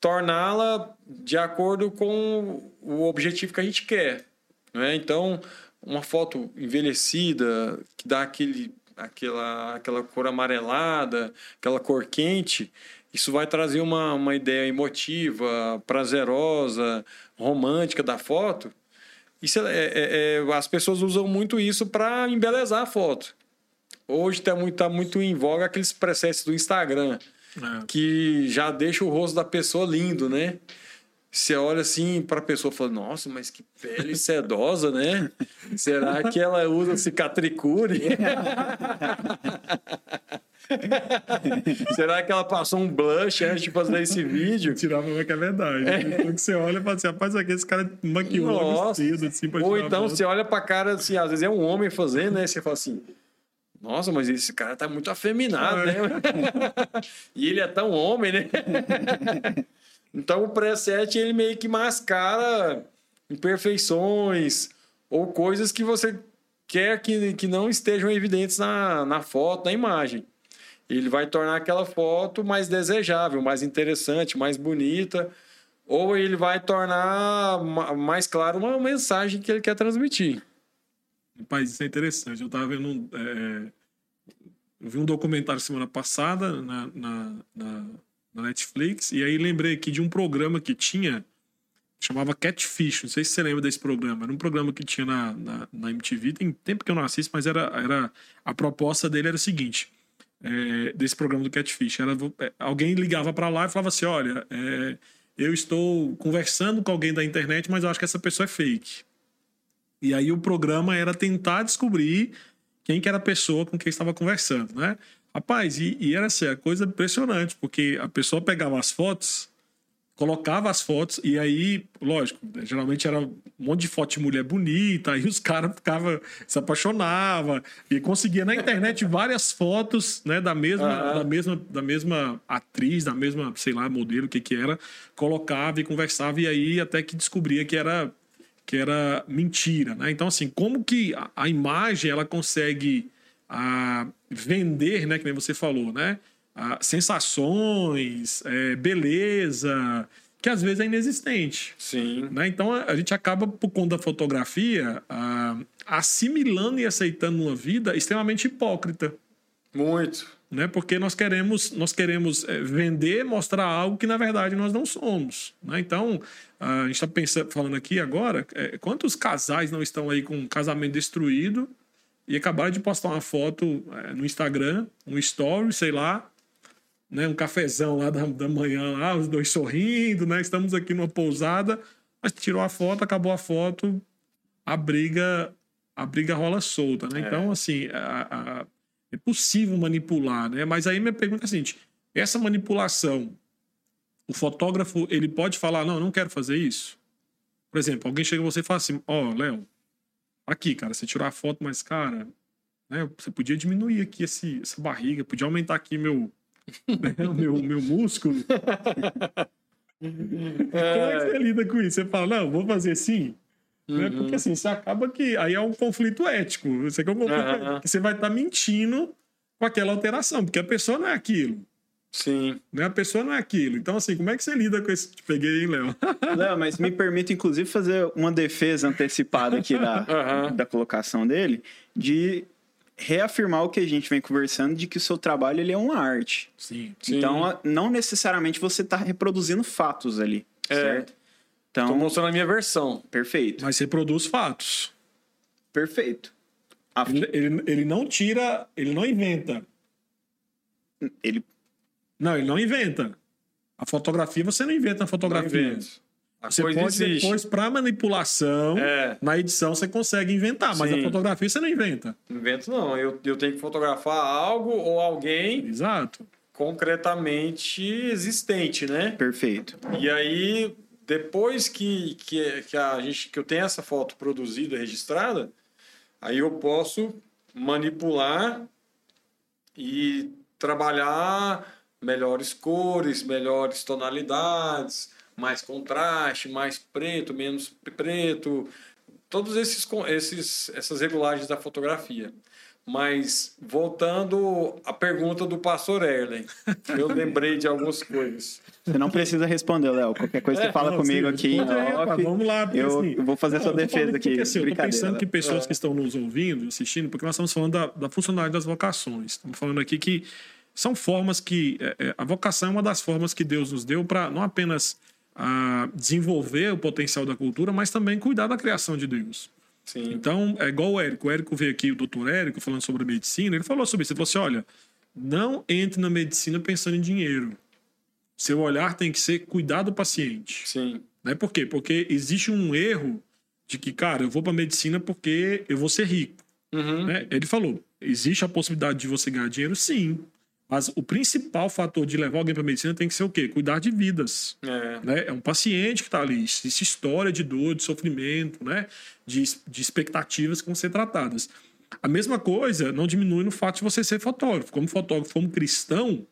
torná-la de acordo com o objetivo que a gente quer. Né? Então, uma foto envelhecida, que dá aquele, aquela, aquela cor amarelada, aquela cor quente, isso vai trazer uma, uma ideia emotiva, prazerosa, romântica da foto. Isso é, é, é, as pessoas usam muito isso para embelezar a foto. Hoje está muito, tá muito em voga aqueles presets do Instagram, é. que já deixa o rosto da pessoa lindo, né? Você olha assim para a pessoa e fala: Nossa, mas que pele sedosa, né? Será que ela usa cicatricure? Será que ela passou um blush antes de fazer esse vídeo? Tirar pra ver que é verdade. É. Então você olha e fala assim, rapaz, aqui esse cara maquiou Nossa. vestido, assim, Ou então você olha pra cara, assim, às vezes é um homem fazendo, né? Você fala assim, nossa, mas esse cara tá muito afeminado, né? e ele é tão homem, né? Então o preset ele meio que mascara imperfeições ou coisas que você quer que, que não estejam evidentes na, na foto, na imagem. Ele vai tornar aquela foto mais desejável, mais interessante, mais bonita, ou ele vai tornar mais claro uma mensagem que ele quer transmitir. Rapaz, isso é interessante. Eu estava vendo. É... Eu vi um documentário semana passada na, na, na na Netflix. E aí lembrei aqui de um programa que tinha, chamava Catfish. Não sei se você lembra desse programa. Era um programa que tinha na, na, na MTV. Tem tempo que eu não assisto, mas era, era a proposta dele era o seguinte. É, desse programa do Catfish. É, alguém ligava para lá e falava assim: olha, é, eu estou conversando com alguém da internet, mas eu acho que essa pessoa é fake. E aí o programa era tentar descobrir quem que era a pessoa com quem estava conversando, né? Rapaz, e, e era assim, a coisa impressionante, porque a pessoa pegava as fotos, colocava as fotos, e aí, lógico, né, geralmente era um monte de foto de mulher bonita, aí os caras ficavam, se apaixonavam, e conseguia na internet várias fotos, né, da mesma, da mesma, da mesma atriz, da mesma, sei lá, modelo, o que que era, colocava e conversava, e aí até que descobria que era que era mentira, né? Então, assim, como que a, a imagem, ela consegue a vender, né, que nem você falou, né, a sensações, é, beleza, que às vezes é inexistente. Sim. Né? Então a, gente acaba, por conta da fotografia, a, assimilando e aceitando uma vida extremamente hipócrita. Muito. Né? Porque nós queremos, nós queremos é, vender, mostrar algo que na verdade nós não somos. Né? Então, a gente está falando aqui agora, é, quantos casais não estão aí com um casamento destruído e acabaram de postar uma foto é, no Instagram, um story, sei lá, né, um cafezão lá da, da manhã, lá, os dois sorrindo, né? Estamos aqui numa pousada, mas tirou a foto, acabou a foto, a briga, a briga rola solta, né? É. Então, assim, a, a, é possível manipular, né? Mas aí minha pergunta é a seguinte: essa manipulação, o fotógrafo ele pode falar, não, eu não quero fazer isso. Por exemplo, alguém chega em você e fala assim, ó, oh, Léo, aqui, cara, você tirou a foto, mas, cara, né, você podia diminuir aqui esse, essa barriga, podia aumentar aqui meu, né, meu, meu músculo. Como é que você lida com isso? Você fala, não, vou fazer assim. Né? Uhum. Né? Porque assim, você acaba que. Aí é um conflito ético. Você, quer um conflito uhum. você vai estar tá mentindo com aquela alteração, porque a pessoa não é aquilo. Sim. Né? A pessoa não é aquilo. Então, assim, como é que você lida com esse. Te peguei, hein, Léo? Não, mas me permite, inclusive, fazer uma defesa antecipada aqui da, uhum. da colocação dele, de reafirmar o que a gente vem conversando de que o seu trabalho ele é uma arte. Sim. Então, Sim. não necessariamente você está reproduzindo fatos ali, é. certo? Então, Estou mostrando a minha versão. Perfeito. Mas você produz fatos. Perfeito. A... Ele, ele, ele não tira, ele não inventa. Ele não, ele não inventa. A fotografia você não inventa a fotografia. Você pode existe. depois, para manipulação, é. na edição você consegue inventar, mas Sim. a fotografia você não inventa. Invento não. Eu, eu tenho que fotografar algo ou alguém. Exato. Concretamente existente, né? Perfeito. E aí, depois que, que, que, a gente, que eu tenho essa foto produzida, registrada, aí eu posso manipular e trabalhar melhores cores, melhores tonalidades, mais contraste, mais preto, menos preto, todos esses, esses essas regulagens da fotografia. Mas voltando à pergunta do pastor Erlen, eu lembrei de algumas coisas. Você não precisa responder, Léo. Qualquer coisa é, você fala não, comigo sim, aqui. Aí, off, vamos lá. Eu, assim, vou fazer a sua defesa aqui. Assim, eu tô pensando que pessoas é. que estão nos ouvindo, assistindo, porque nós estamos falando da, da funcionalidade das vocações. Estamos falando aqui que são formas que. É, é a vocação é uma das formas que Deus nos deu para não apenas a, desenvolver o potencial da cultura, mas também cuidar da criação de Deus. Sim. Então, é igual o Érico. O Érico veio aqui, o doutor Érico, falando sobre medicina, ele falou sobre isso. Ele falou assim: olha, não entre na medicina pensando em dinheiro. Seu olhar tem que ser cuidar do paciente. Sim. Né? Por quê? Porque existe um erro de que, cara, eu vou para medicina porque eu vou ser rico. Uhum. Né? Ele falou: existe a possibilidade de você ganhar dinheiro? Sim. Mas o principal fator de levar alguém para medicina tem que ser o quê? Cuidar de vidas. É, né? é um paciente que está ali, essa história de dor, de sofrimento, né? de, de expectativas que vão ser tratadas. A mesma coisa não diminui no fato de você ser fotógrafo. Como fotógrafo, como cristão,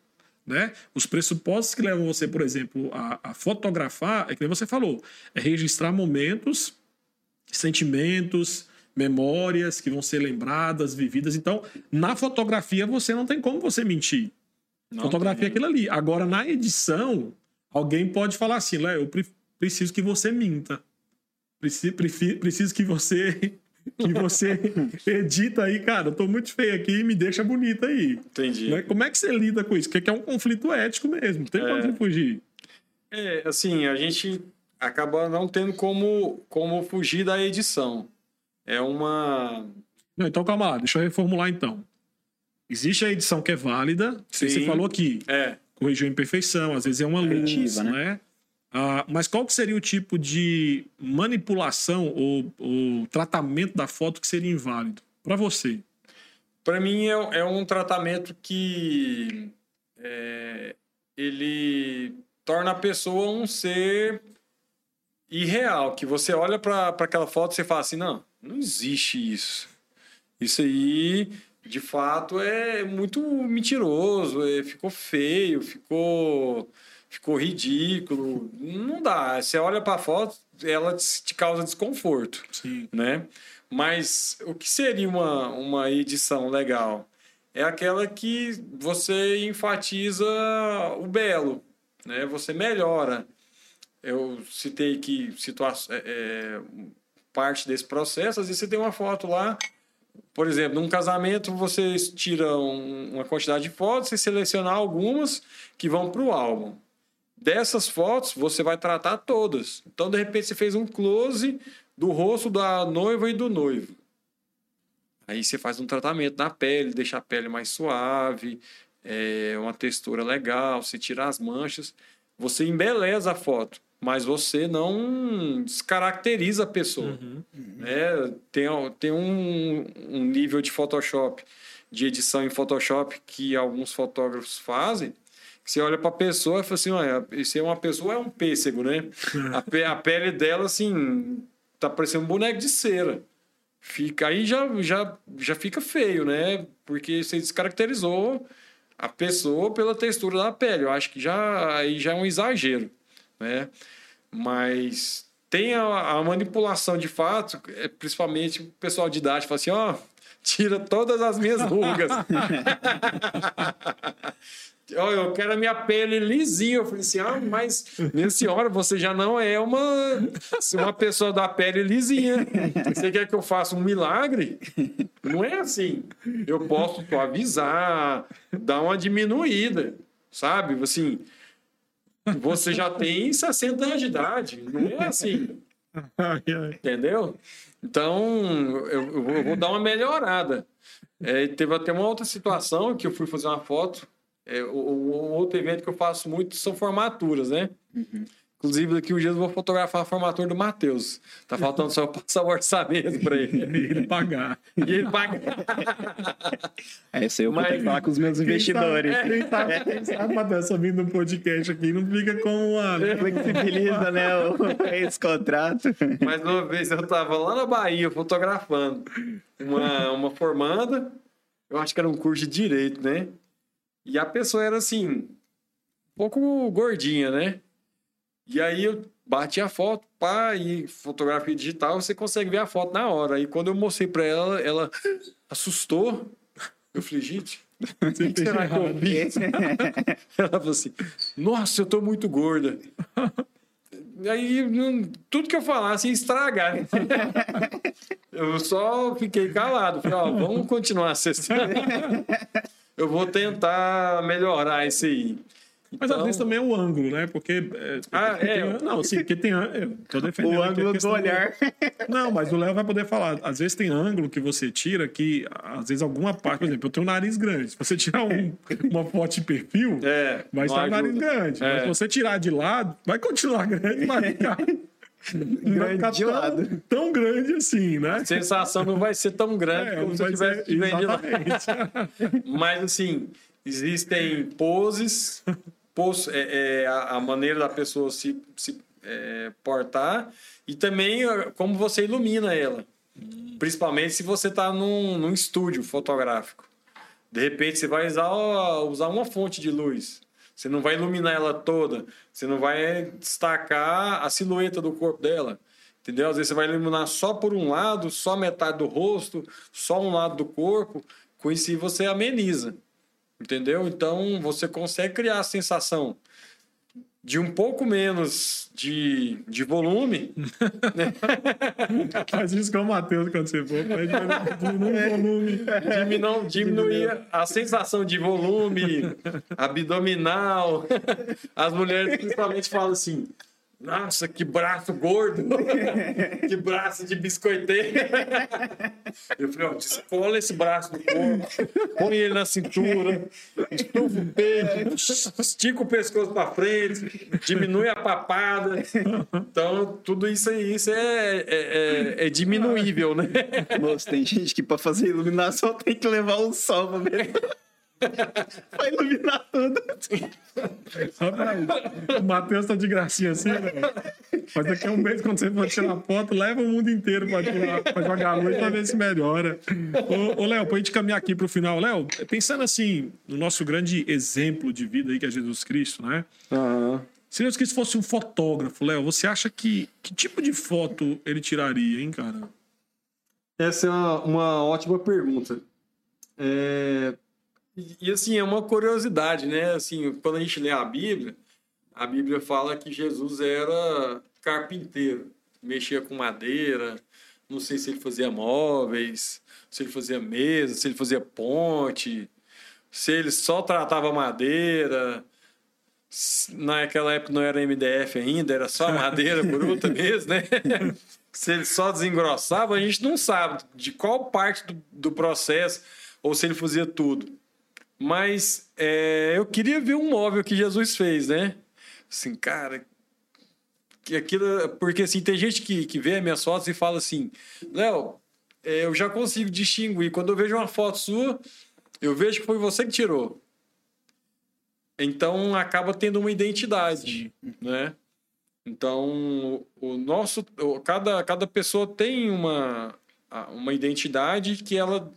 né? Os pressupostos que levam você, por exemplo, a, a fotografar, é que nem você falou, é registrar momentos, sentimentos, memórias que vão ser lembradas, vividas. Então, na fotografia você não tem como você mentir. Não fotografia é aquilo ali. Agora, na edição, alguém pode falar assim, Léo, eu preciso que você minta. Preciso, preciso que você que você edita aí, cara, eu tô muito feio aqui e me deixa bonita aí. Entendi. Né? Como é que você lida com isso? Porque é um conflito ético mesmo, não tem é... como fugir. É, assim, a gente acaba não tendo como, como fugir da edição é uma. Não, então calma lá, deixa eu reformular então. Existe a edição que é válida, Sim. você falou aqui. É. Corrigiu a imperfeição, às vezes é uma luz, né? né? Ah, mas qual que seria o tipo de manipulação ou, ou tratamento da foto que seria inválido para você? Para mim é, é, um tratamento que é, ele torna a pessoa um ser irreal, que você olha para aquela foto e você fala assim, não, não existe isso. Isso aí, de fato, é muito mentiroso, é, ficou feio, ficou, ficou ridículo. Não dá. Você olha para a foto, ela te causa desconforto. Sim. Né? Mas o que seria uma, uma edição legal? É aquela que você enfatiza o belo, né? Você melhora. Eu citei que situação, é, é parte desse processo. Às vezes você tem uma foto lá, por exemplo, num casamento você tira um, uma quantidade de fotos e selecionar algumas que vão para o álbum. Dessas fotos você vai tratar todas. Então, de repente, você fez um close do rosto da noiva e do noivo. Aí você faz um tratamento na pele, deixa a pele mais suave, é, uma textura legal, você tira as manchas, você embeleza a foto mas você não descaracteriza a pessoa. Uhum. Né? Tem, tem um, um nível de Photoshop, de edição em Photoshop, que alguns fotógrafos fazem, que você olha para a pessoa e fala assim, olha, se é uma pessoa, é um pêssego, né? a, a pele dela, assim, tá parecendo um boneco de cera. Fica, aí já, já, já fica feio, né? Porque você descaracterizou a pessoa pela textura da pele. Eu acho que já, aí já é um exagero, né? Mas tem a, a manipulação de fato, é, principalmente o pessoal de idade fala assim: ó, oh, tira todas as minhas rugas. Eu quero a minha pele lisinha. Eu falei assim: ah, mas minha senhora, você já não é uma, uma pessoa da pele lisinha. Você quer que eu faça um milagre? Não é assim. Eu posso suavizar, dar uma diminuída, sabe? Assim, você já tem 60 anos de idade. Não é assim. Entendeu? Então, eu, eu, vou dar uma melhorada. É, teve até uma outra situação que eu fui fazer uma foto. É, o, o, outro evento que eu faço muito são formaturas, né? Uhum. Inclusive, daqui uns dias eu vou fotografar a formatura do Matheus. Tá faltando só passar o orçamento para ele. e ele pagar. E ele pagar. É, isso aí eu vou ter que falar com os meus investidores. Quem sabe, quem sabe Matheus, vindo no podcast aqui, não fica com uma... Flexibiliza, né, esse contrato. Mais uma vez, eu tava lá na Bahia fotografando uma, uma formanda. Eu acho que era um curso de Direito, né? E a pessoa era assim, um pouco gordinha, né? E aí eu bati a foto, pá, e fotografia digital, você consegue ver a foto na hora. Aí quando eu mostrei pra ela, ela assustou. Eu falei, gente, o que, que será que eu vi? Ela falou assim, nossa, eu tô muito gorda. Aí tudo que eu falasse ia estragar. Eu só fiquei calado. Falei, ó, vamos continuar assistindo. Eu vou tentar melhorar isso aí. Mas às Então- vezes também é o ângulo, né? Porque. é, Ah, porque é. tem- não, sim, porque tem. Eu tô defendendo O ângulo do olhar. Não, mas o Léo vai poder falar. Às vezes tem ângulo que você tira que, às vezes, alguma parte, por exemplo, eu tenho um nariz grande. Se você tirar um- uma foto de perfil, É, vai estar o nariz grande. Mas É. se você tirar de lado, vai continuar grande, vai ficar. não vai tão, lado. tão grande assim, né? A sensação não vai ser tão grande É, como se tivesse ser- de lá. Mas assim, existem poses, é, é, a, a maneira da pessoa se, se é, portar e também ó, como você ilumina ela. Principalmente se você está num, num estúdio fotográfico. De repente você vai usar, usar uma fonte de luz. Você não vai iluminar ela toda. Você não vai destacar a silhueta do corpo dela. Entendeu? Às vezes você vai iluminar só por um lado, só metade do rosto, só um lado do corpo. Com isso você ameniza. Entendeu? Então você consegue criar a sensação de um pouco menos de, de volume. Faz isso com o Matheus quando você for. Diminuir o volume. Diminuir, diminuir a sensação de volume abdominal. As mulheres principalmente falam assim: Nossa, que braço gordo! que braço de biscoiteiro! Eu falei: ó, descola esse braço do corpo, põe ele na cintura, estufa o peito, estica o pescoço para frente, diminui a papada. Então, tudo isso aí isso é, é, é- é diminuível, né? Moço, tem gente que pra fazer iluminação tem que levar o sol pra ver. Pra iluminar tudo. Rapaz, o Matheus tá de gracinha assim, né? Mas daqui a um mês, quando você for tirar foto, leva o mundo inteiro pra, tirar, pra jogar a luz pra ver se melhora. Ô, ô Léo, pra gente caminhar aqui pro final. Léo, pensando assim, no nosso grande exemplo de vida aí, que é Jesus Cristo, né? Se Jesus Cristo fosse um fotógrafo, Léo, você acha que que tipo de foto ele tiraria, hein, cara? Essa é uma, uma ótima pergunta. É, E, e, assim, é uma curiosidade, né? Assim, quando a gente lê a Bíblia, a Bíblia fala que Jesus era carpinteiro, mexia com madeira, não sei se ele fazia móveis, se ele fazia mesa, se ele fazia ponte, se ele só tratava madeira. Naquela época não era MDF ainda, era só madeira bruta mesmo, né? se ele só desengrossava, a gente não sabe de qual parte do, do processo ou se ele fazia tudo. Mas é, eu queria ver um móvel que Jesus fez, né? Assim, cara, que aquilo, porque assim, tem gente que, que vê minhas fotos e fala assim, Léo, é, eu já consigo distinguir. Quando eu vejo uma foto sua, eu vejo que foi você que tirou. Então acaba tendo uma identidade, né? Então o nosso, cada, cada pessoa tem uma, uma identidade que ela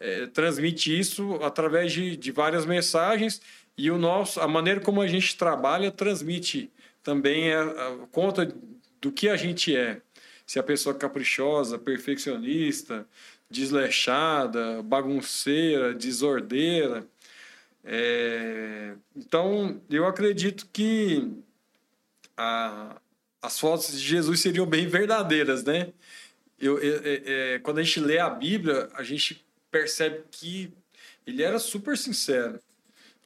é, transmite isso através de, de várias mensagens e o nosso, a maneira como a gente trabalha transmite também a, a conta do que a gente é. Se a pessoa é caprichosa, perfeccionista, desleixada, bagunceira, desordeira. É, Então, eu acredito que a- as fotos de Jesus seriam bem verdadeiras, né? Eu, é- é- é, quando a gente lê a Bíblia, a gente percebe que ele era super sincero.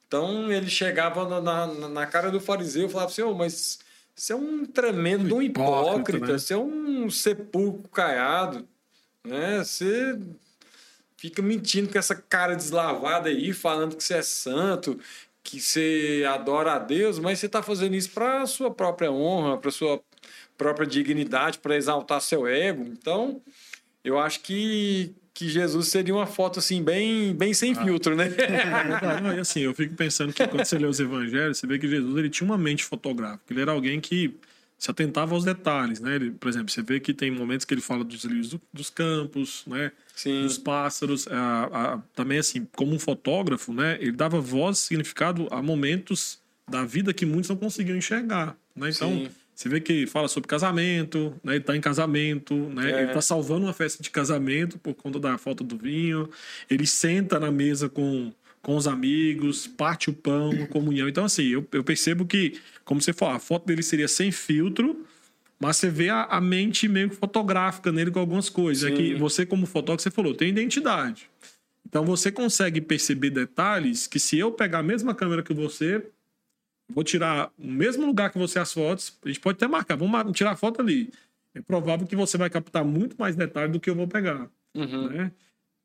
Então, ele chegava na, na, na cara do fariseu e falava assim, "Ô, mas você é um tremendo um hipócrita, hipócrita, né? você é um sepulcro caiado, né? Você fica mentindo com essa cara deslavada aí, falando que você é santo, que você adora a Deus, mas você está fazendo isso para sua própria honra, para sua própria dignidade, para exaltar seu ego. Então, eu acho que, que Jesus seria uma foto assim bem, bem sem filtro, né? Não, e assim, eu fico pensando que quando você lê os evangelhos, você vê que Jesus ele tinha uma mente fotográfica. Ele era alguém que se atentava aos detalhes, né? Ele, por exemplo, você vê que tem momentos que ele fala dos lírios do, dos campos, né? Sim. Dos pássaros. A, a, também, assim, como um fotógrafo, né? Ele dava voz, significado a momentos da vida que muitos não conseguiam enxergar, né? Então, Sim. Você vê que fala sobre casamento, né? Ele tá em casamento, né? É. Ele tá salvando uma festa de casamento por conta da falta do vinho. Ele senta na mesa com, com os amigos, parte o pão, comunhão. Então, assim, eu, eu percebo que, como você falou, a foto dele seria sem filtro, mas você vê a, a mente meio fotográfica nele com algumas coisas. É Sim. que você, como fotógrafo, você falou, tem identidade. Então você consegue perceber detalhes que se eu pegar a mesma câmera que você, vou tirar o mesmo lugar que você as fotos, a gente pode até marcar, vamos tirar a foto ali. É provável que você vai captar muito mais detalhe do que eu vou pegar. Uhum. Né?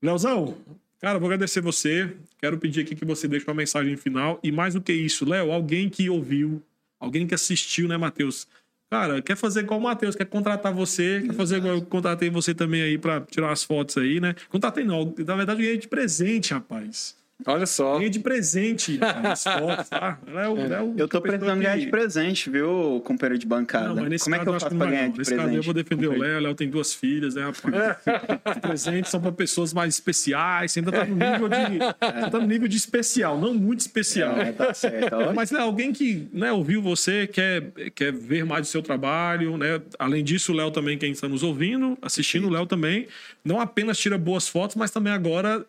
Leozão, cara, vou agradecer você. Quero pedir aqui que você deixe uma mensagem final. E mais do que isso, Léo, alguém que ouviu, alguém que assistiu, né, Matheus? Cara, quer fazer igual o Matheus, quer contratar você, quer fazer igual eu contratei você também aí pra tirar umas fotos aí, né? Contratei não, na verdade eu ganhei de presente, rapaz. Olha só. Ganhei de presente fotos, tá? Léo, Léo, Eu tô a pessoa precisando ganhar que- de presente, viu, companheiro de bancada? Não, mas nesse Como é que eu faço pra ganhar não. de Nesse presente? caso eu vou defender o? Léo. O Léo tem duas filhas, né, rapaz? Os presentes são para pessoas mais especiais. Você ainda tá no nível de. Você tá no nível de especial, não muito especial. É, tá certo. ó. Mas né, alguém que né, ouviu você, quer, quer ver mais do seu trabalho, né? Além disso, o Léo também, quem está nos ouvindo, assistindo, o Léo também, não apenas tira boas fotos, mas também agora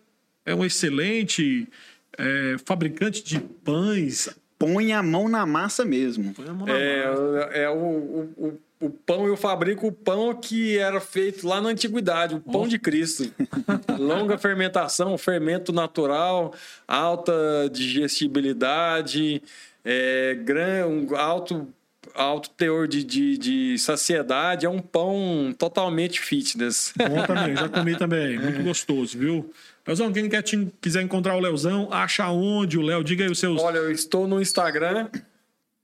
é um excelente é, fabricante de pães. Põe a mão na massa mesmo. Põe a mão na É, massa. é o, o, o, o pão, eu fabrico o pão que era feito lá na antiguidade, o pão de Cristo. Longa fermentação, fermento natural, alta digestibilidade, é, gran, um alto, alto teor de, de, de saciedade. É um pão totalmente fitness. Bom também, já comi também. Muito gostoso, viu? Leozão, quem quer te- quiser encontrar o Leozão, acha onde o Léo? Diga aí os seus. Olha, eu estou no Instagram.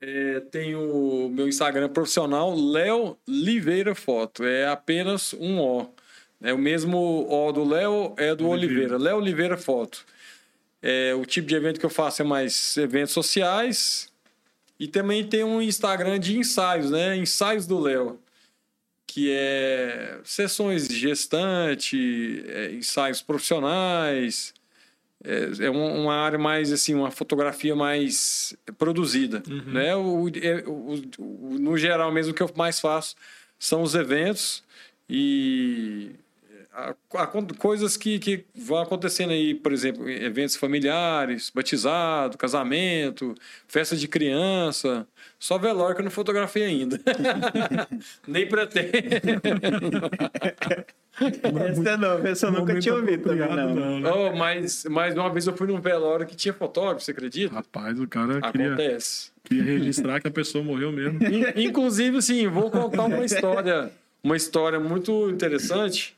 É, tenho o meu Instagram profissional, Léo Oliveira Foto. É apenas um O. É o mesmo O do Léo, é do Oliveira. Oliveira. Léo Oliveira Foto. É, o tipo de evento que eu faço é mais eventos sociais. E também tem um Instagram de ensaios, né? Ensaios do Léo. Que é sessões de gestante, é, ensaios profissionais. É, é um- uma área mais assim, uma fotografia mais produzida, né? O, é, o- o- no geral mesmo o que eu mais faço são os eventos e a- a- coisas que, que vão acontecendo aí, por exemplo, eventos familiares, batizado, casamento, festa de criança, só velório que eu não fotografei ainda. Nem pretendo. Essa não, essa eu nunca tinha ouvido também, apropriado, não. né? Oh, mas, mas uma vez eu fui num velório que tinha fotógrafo, você acredita? Rapaz, o cara queria, Acontece. queria registrar que a pessoa morreu mesmo. In- Inclusive, assim, vou contar uma história, uma história muito interessante.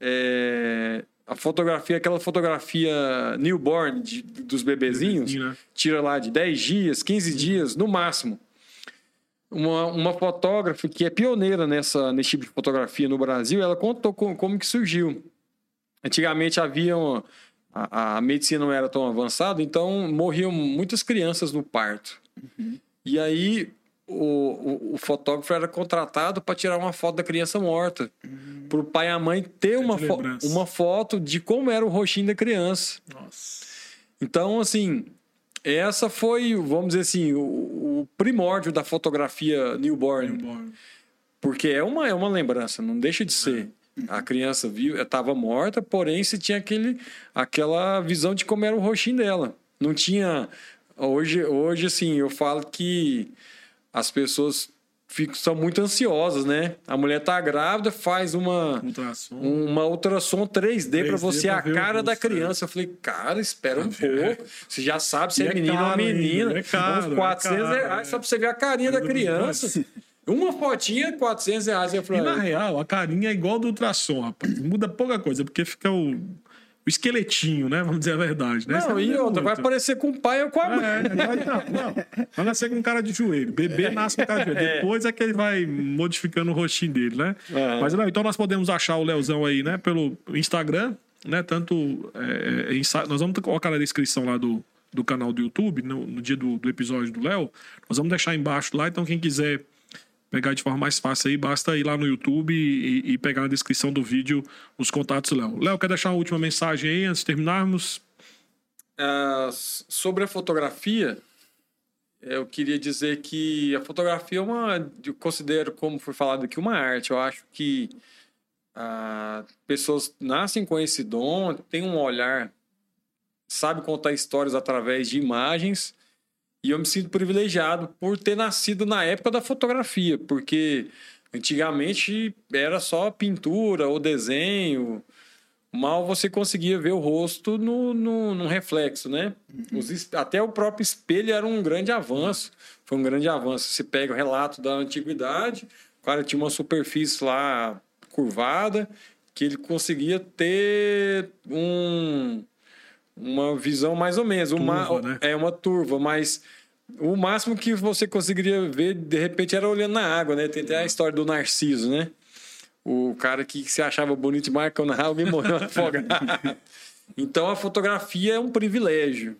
É, a fotografia, aquela fotografia newborn de- dos bebezinhos, Bebezinho, né? tira lá de 10 dias, 15 dias, no máximo. Uma, uma fotógrafa que é pioneira nessa, nesse tipo de fotografia no Brasil, ela contou com- como que surgiu. Antigamente havia uma- a, a medicina não era tão avançada, então morriam muitas crianças no parto. E aí o, o, o fotógrafo era contratado para tirar uma foto da criança morta, para o pai e a mãe ter uma, de fo- lembrança. uma foto de como era o rostinho da criança. Nossa. Então, assim, essa foi, vamos dizer assim, o, o primórdio da fotografia newborn, Embora. porque é uma, é uma lembrança, não deixa de ser. A criança viu, estava morta, porém se tinha aquele, aquela visão de como era o rostinho dela. Não tinha. Hoje, hoje, assim, eu falo que as pessoas ficam, são muito ansiosas, né? A mulher tá grávida, faz uma, Ultrassom. uma ultrassom 3D, para 3D você pra a cara da né? criança. Eu falei, cara, espera um É. pouco. Você já sabe se E é, é menino ou menina. é caro, uns é 400 caro, reais é. só para você ver a carinha da É criança. Uma fotinha, 400 reais. Eu E falei, na real, a carinha é igual do ultrassom, rapaz. Muda pouca coisa, porque fica o, o esqueletinho, né? Vamos dizer a verdade. Né? não, Isso e é outra, vai muito. parecer com o pai ou com a mãe. É, vai, não, não. Vai nascer com cara de joelho. Bebê nasce com cara de joelho. Depois é que ele vai modificando o rostinho dele, né? É. Mas não, então nós podemos achar o Leozão aí, né? Pelo Instagram, né? Tanto. é, é, nós vamos colocar na descrição lá do, do canal do YouTube, no, no dia do, do episódio do Léo. Nós vamos deixar embaixo lá. Então, quem quiser pegar de forma mais fácil aí, basta ir lá no YouTube e, e pegar na descrição do vídeo os contatos do Léo. Léo, quer deixar uma última mensagem aí antes de terminarmos? Uh, sobre a fotografia, eu queria dizer que a fotografia é uma. Eu considero, como foi falado aqui, uma arte. Eu acho que uh, pessoas nascem com esse dom, têm um olhar, sabe contar histórias através de imagens. E eu me sinto privilegiado por ter nascido na época da fotografia, porque antigamente era só pintura ou desenho mal você conseguia ver o rosto no, no, no reflexo, né? Uhum. Os, até o próprio espelho era um grande avanço. Foi um grande avanço. Você pega o relato da antiguidade, o cara tinha uma superfície lá curvada, que ele conseguia ter um, uma visão mais ou menos. Turva, uma, né? É uma turva, mas o máximo que você conseguiria ver, de repente, era olhando na água, né? Tem até a história do Narciso, né? o cara que se achava bonito demais, quando alguém morreu afogado. então a fotografia é um privilégio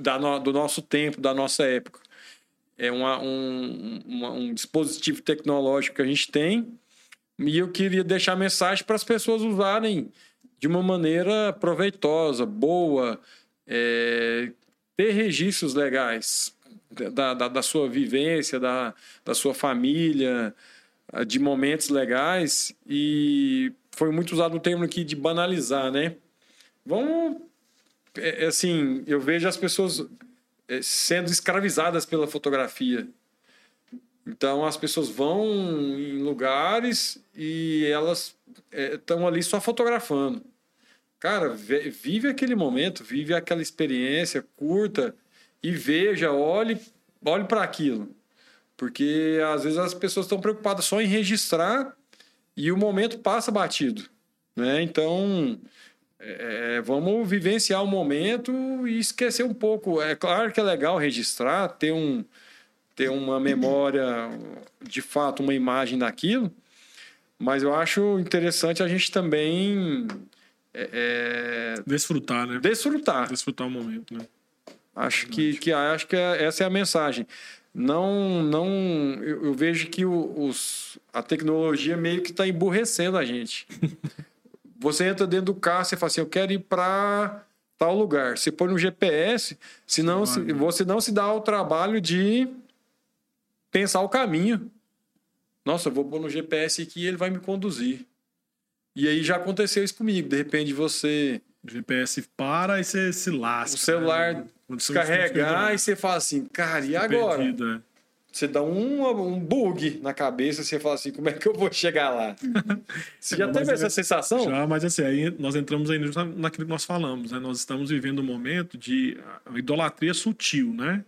da no, do nosso tempo, da nossa época. É uma, um, uma, um dispositivo tecnológico que a gente tem e eu queria deixar mensagem para as pessoas usarem de uma maneira proveitosa, boa, é, ter registros legais da, da, da, sua vivência, da, da sua família, de momentos legais e foi muito usado o termo aqui de banalizar, né? Vamos, é, é, assim, eu vejo as pessoas é, sendo escravizadas pela fotografia. Então as pessoas vão em lugares e elas estão é, ali só fotografando. Cara, vive aquele momento, vive aquela experiência, curta e veja, olhe, olhe para aquilo. Porque às vezes as pessoas estão preocupadas só em registrar e o momento passa batido. Né? Então, é, é, vamos vivenciar o momento e esquecer um pouco. É claro que é legal registrar, ter, um, ter uma memória, de fato, uma imagem daquilo, mas eu acho interessante a gente também. É, é desfrutar, né? Desfrutar. Desfrutar o momento, né? Acho que, que, acho que é, essa é a mensagem não não eu, eu vejo que o, os, a tecnologia meio que está emburrecendo a gente. você entra dentro do carro, você fala assim, eu quero ir para tal lugar. Você põe no GPS, senão se, você não se dá o trabalho de pensar o caminho. Nossa, eu vou pôr no GPS aqui e ele vai me conduzir. E aí já aconteceu isso comigo. De repente você. O GPS para e você se lasca. O celular né? descarregar e você fala assim, cara, e agora? Perdido, é. Você dá um, um bug na cabeça, você fala assim, como é que eu vou chegar lá? Você já teve essa sensação? Já, mas assim, aí nós entramos aí naquilo que nós falamos, né? Nós estamos vivendo um momento de idolatria sutil, né?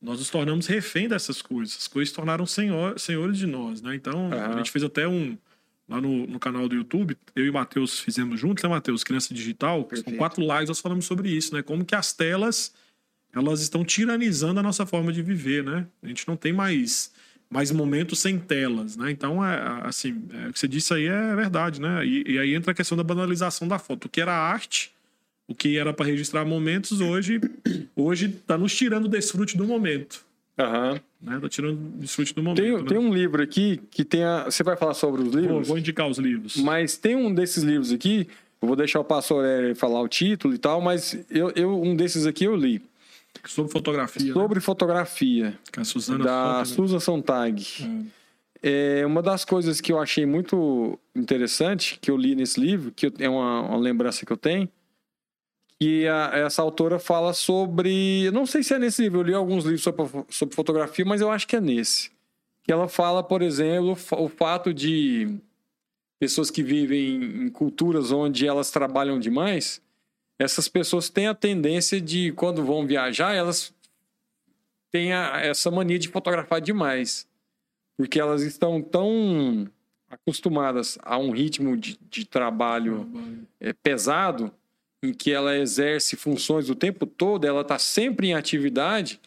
Nós nos tornamos refém dessas coisas. As coisas se tornaram senhor, senhores de nós, né? Então, uhum. a gente fez até um... Lá no, no canal do YouTube, eu e o Matheus fizemos juntos, né, Matheus? Criança Digital. Perfeito. Com quatro lives nós falamos sobre isso, né? Como que as telas elas estão tiranizando a nossa forma de viver, né? A gente não tem mais mais momentos sem telas, né? Então, é, assim, é, o que você disse aí é verdade, né? E, e, aí entra a questão da banalização da foto. O que era arte, o que era para registrar momentos, hoje hoje está nos tirando o desfrute do momento. Aham. Né? Tá tirando desfrute do momento. Tem, né? tem um livro aqui que tem a... Você vai falar sobre os livros? Vou, vou indicar os livros. Mas tem um desses livros aqui, eu vou deixar o pastor falar o título e tal, mas eu, eu um desses aqui eu li. Sobre fotografia. Né? Sobre né? fotografia. A Suzana da Susan Sontag. É. é. uma das coisas que eu achei muito interessante, que eu li nesse livro, que é uma, uma lembrança que eu tenho, que a, essa autora fala sobre. Não sei se é nesse livro, eu li alguns livros sobre, sobre fotografia, mas eu acho que é nesse. Que ela fala, por exemplo, o fato de pessoas que vivem em culturas onde elas trabalham demais essas pessoas têm a tendência de, quando vão viajar, elas têm a, essa mania de fotografar demais. Porque elas estão tão acostumadas a um ritmo de, de trabalho é, pesado, em que ela exerce funções o tempo todo, ela está sempre em atividade,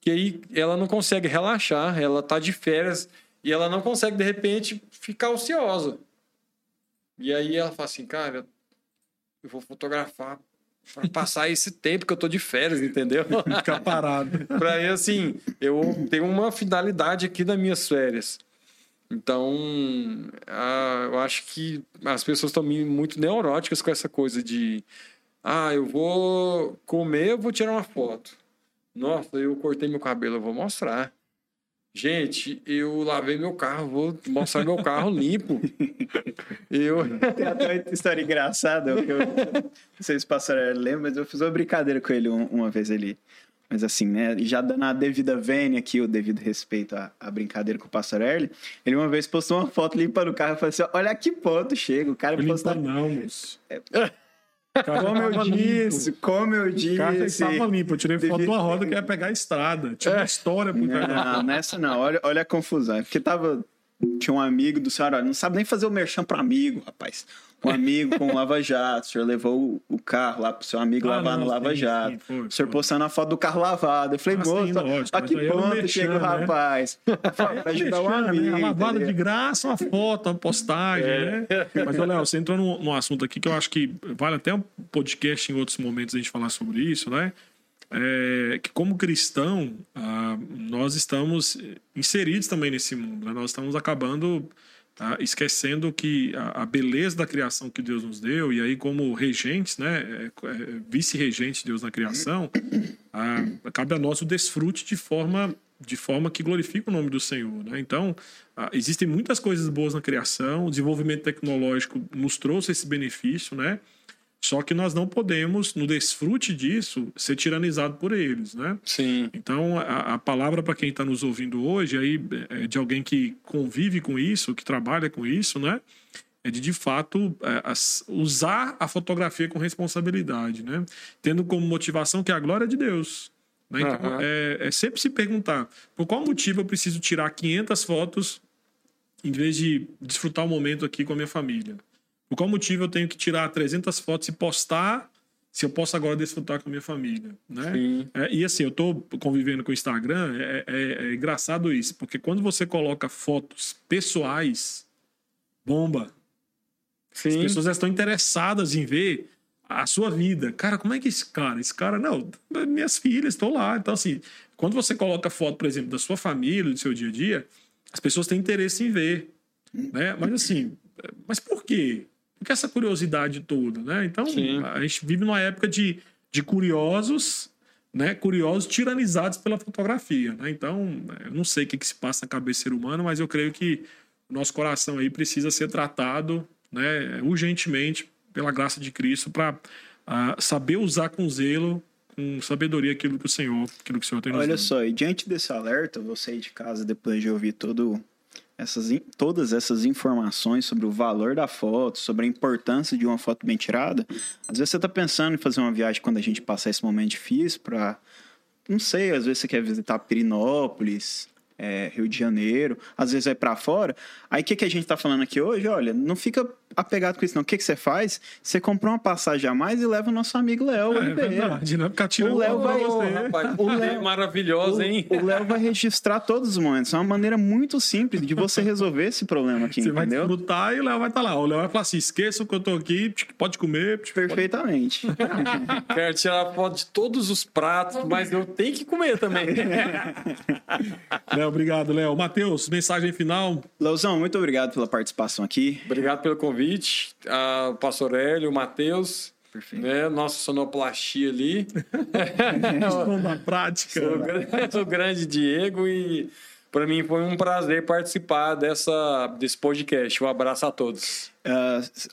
que aí ela não consegue relaxar, ela está de férias e ela não consegue, de repente, ficar ociosa. E aí ela fala assim, cara, eu vou fotografar para passar esse tempo que eu tô de férias, entendeu? Ficar parado. para assim, eu tenho uma finalidade aqui das minhas férias. Então, ah, eu acho que as pessoas estão muito neuróticas com essa coisa de ah, eu vou comer, eu vou tirar uma foto. Nossa, eu cortei meu cabelo, eu vou mostrar. Gente, eu lavei meu carro, vou mostrar meu carro limpo. Eu... Tem até uma história engraçada. Eu, não sei se o pastor lembra, mas eu fiz uma brincadeira com ele uma vez ali. Mas assim, né? Já dando a devida vênia aqui, o devido respeito à, à brincadeira com o pastor Erle, ele uma vez postou uma foto limpando o carro e falou assim: olha que ponto chega. O cara postou. Não, moço. É... Como eu disse, limpo. como eu disse. O carro estava limpo. Eu tirei foto de uma roda que ia pegar a estrada. Tinha uma é. história por trás. Não, nessa não. Olha, olha a confusão. É porque tava. Tinha um amigo do senhor, não sabe nem fazer o merchan para amigo, rapaz um amigo com um lava-jato, o senhor levou o carro lá pro seu amigo ah, lavar não, no lava-jato. O senhor postando a foto do carro lavado. Eu falei, ah, moço, a que é ponto chega o né? rapaz? Pra ajudar o um amigo. Né? Lavada de graça, uma foto, uma postagem, é. né? Mas, Léo, você entrou num, num assunto aqui que eu acho que vale até um podcast em outros momentos a gente falar sobre isso, né? É, que como cristão, ah, nós estamos inseridos também nesse mundo. Né? Nós estamos acabando tá? esquecendo que a, a, beleza da criação que Deus nos deu, e aí como regentes, né, é, é, vice-regentes de Deus na criação, a, cabe a nós o desfrute de forma, de forma que glorifica o nome do Senhor. Né? Então, existem muitas coisas boas na criação, o desenvolvimento tecnológico nos trouxe esse benefício, né? Só que nós não podemos, no desfrute disso, ser tiranizado por eles, né? Sim. Então, a, a palavra para quem está nos ouvindo hoje, aí, é de alguém que convive com isso, que trabalha com isso, né? É de, de fato, é, as, usar a fotografia com responsabilidade, né? Tendo como motivação que é a glória de Deus. Né? Então, uhum. é, é sempre se perguntar, por qual motivo eu preciso tirar 500 fotos em vez de desfrutar o momento aqui com a minha família? Por qual motivo eu tenho que tirar 300 fotos e postar se eu posso agora desfrutar com a minha família, né? É, e assim, eu estou convivendo com o Instagram, é, é, é, engraçado isso, porque quando você coloca fotos pessoais, bomba. Sim. As pessoas estão interessadas em ver a sua vida. Cara, como é que esse cara? Esse cara, não, minhas filhas estão lá. Então, assim, quando você coloca foto, por exemplo, da sua família, do seu dia a dia, as pessoas têm interesse em ver. Né? Mas assim, mas por quê? Porque essa curiosidade toda, né? Então, Sim. a gente vive numa época de, de curiosos, né? Curiosos tiranizados pela fotografia, né? Então, eu não sei o que, que se passa na cabeça do ser humano, mas eu creio que o nosso coração aí precisa ser tratado, né? Urgentemente, pela graça de Cristo, para ah, saber usar com zelo com sabedoria aquilo que o Senhor, aquilo que o Senhor tem nos Olha só, e diante desse alerta, você aí de casa, depois de ouvir todo essas, todas essas informações sobre o valor da foto, sobre a importância de uma foto bem tirada, às vezes você está pensando em fazer uma viagem quando a gente passar esse momento difícil para, não sei, às vezes você quer visitar Pirinópolis, é, Rio de Janeiro, às vezes vai para fora. Aí o que, que a gente está falando aqui hoje? Olha, não fica apegado com isso, não. O que, que você faz? Você comprou uma passagem a mais e leva o nosso amigo Léo. É, é verdade, né? Porque o Léo vai. Rapaz, o Léo, maravilhoso, hein? O Léo vai registrar todos os momentos. É uma maneira muito simples de você resolver esse problema aqui. Você entendeu? vai desfrutar e o Léo vai estar tá lá. O Léo vai falar assim: esqueça que eu tô aqui, pode comer. Perfeitamente. Pode... Quero tirar foto de todos os pratos, mas eu tenho que comer também. Léo, obrigado, Léo. Matheus, mensagem final. Léozão, muito obrigado pela participação aqui. Obrigado pelo convite convite, a, o pastor Hélio, o Matheus, né? Nossa sonoplastia ali. na prática. Sou, o grande Diego e para mim foi um prazer participar dessa, desse podcast. Um abraço a todos. Uh,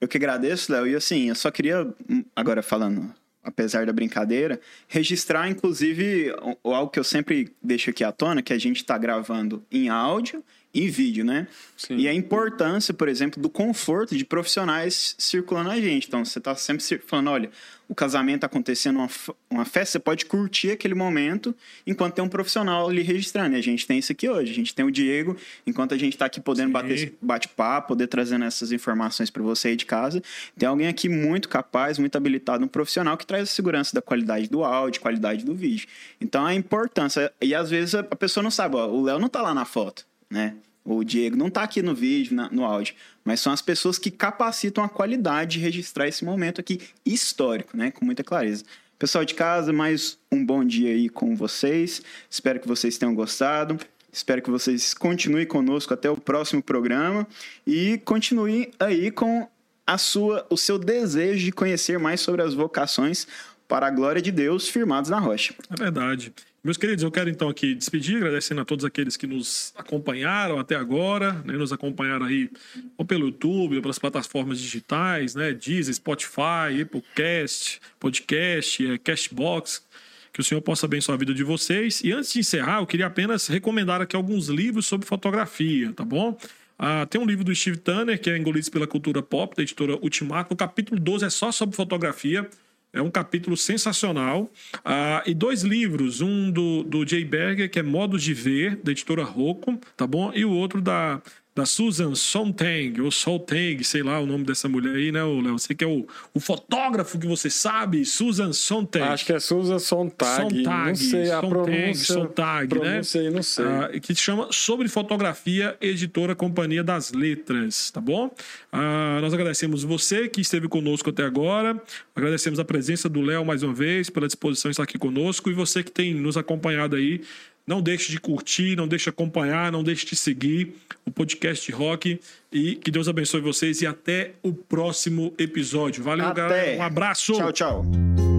eu que agradeço, Léo. E assim, eu só queria, hum, agora falando, apesar da brincadeira, registrar, inclusive, algo que eu sempre deixo aqui à tona, que a gente está gravando em áudio em vídeo, né? Sim. E a importância, por exemplo, do conforto de profissionais circulando a gente. Então, você está sempre falando, olha, o casamento tá acontecendo, uma, uma festa, você pode curtir aquele momento enquanto tem um profissional ali registrando. E a gente tem isso aqui hoje. A gente tem o Diego, enquanto a gente está aqui podendo Sim. bater bate-papo, poder trazendo essas informações para você aí de casa. Tem alguém aqui muito capaz, muito habilitado, um profissional que traz a segurança da qualidade do áudio, qualidade do vídeo. Então, a importância. E às vezes a pessoa não sabe, ó, o Léo não está lá na foto, né? O Diego não está aqui no vídeo, na, no áudio, mas são as pessoas que capacitam a qualidade de registrar esse momento aqui histórico, né? Com muita clareza. Pessoal de casa, mais um bom dia aí com vocês. Espero que vocês tenham gostado. Espero que vocês continuem conosco até o próximo programa e continuem aí com a sua, o seu desejo de conhecer mais sobre as vocações para a glória de Deus firmados na rocha. É verdade. Meus queridos, eu quero então aqui despedir, agradecendo a todos aqueles que nos acompanharam até agora, né, nos acompanharam aí ou pelo YouTube, ou pelas plataformas digitais, né, Deezer, Spotify, Applecast, Podcast, é, Castbox, que o Senhor possa abençoar a vida de vocês. E antes de encerrar, eu queria apenas recomendar aqui alguns livros sobre fotografia, tá bom? Ah, tem um livro do Steve Tanner, que é Engolidos pela Cultura Pop, da editora Ultimato. O capítulo 12 é só sobre fotografia. É um capítulo sensacional. Ah, e dois livros, um do, do Jay Berger, que é Modos de Ver, da editora Rocco, tá bom? E o outro da da Susan Sontag, ou Sontag, sei lá o nome dessa mulher aí, né, Léo? Você que é o, o fotógrafo que você sabe, Susan Sontag. Acho que é Susan Sontag. Sontag não sei a Sontag, pronúncia. Sontag, pronúncia né? Aí, não sei. Ah, que se chama Sobre Fotografia, editora Companhia das Letras, tá bom? Ah, nós agradecemos você que esteve conosco até agora, agradecemos a presença do Léo mais uma vez, pela disposição de estar aqui conosco, e você que tem nos acompanhado aí não deixe de curtir, não deixe de acompanhar, não deixe de seguir o podcast Rock. E que Deus abençoe vocês e até o próximo episódio. Valeu, até. galera. Um abraço. Tchau, tchau.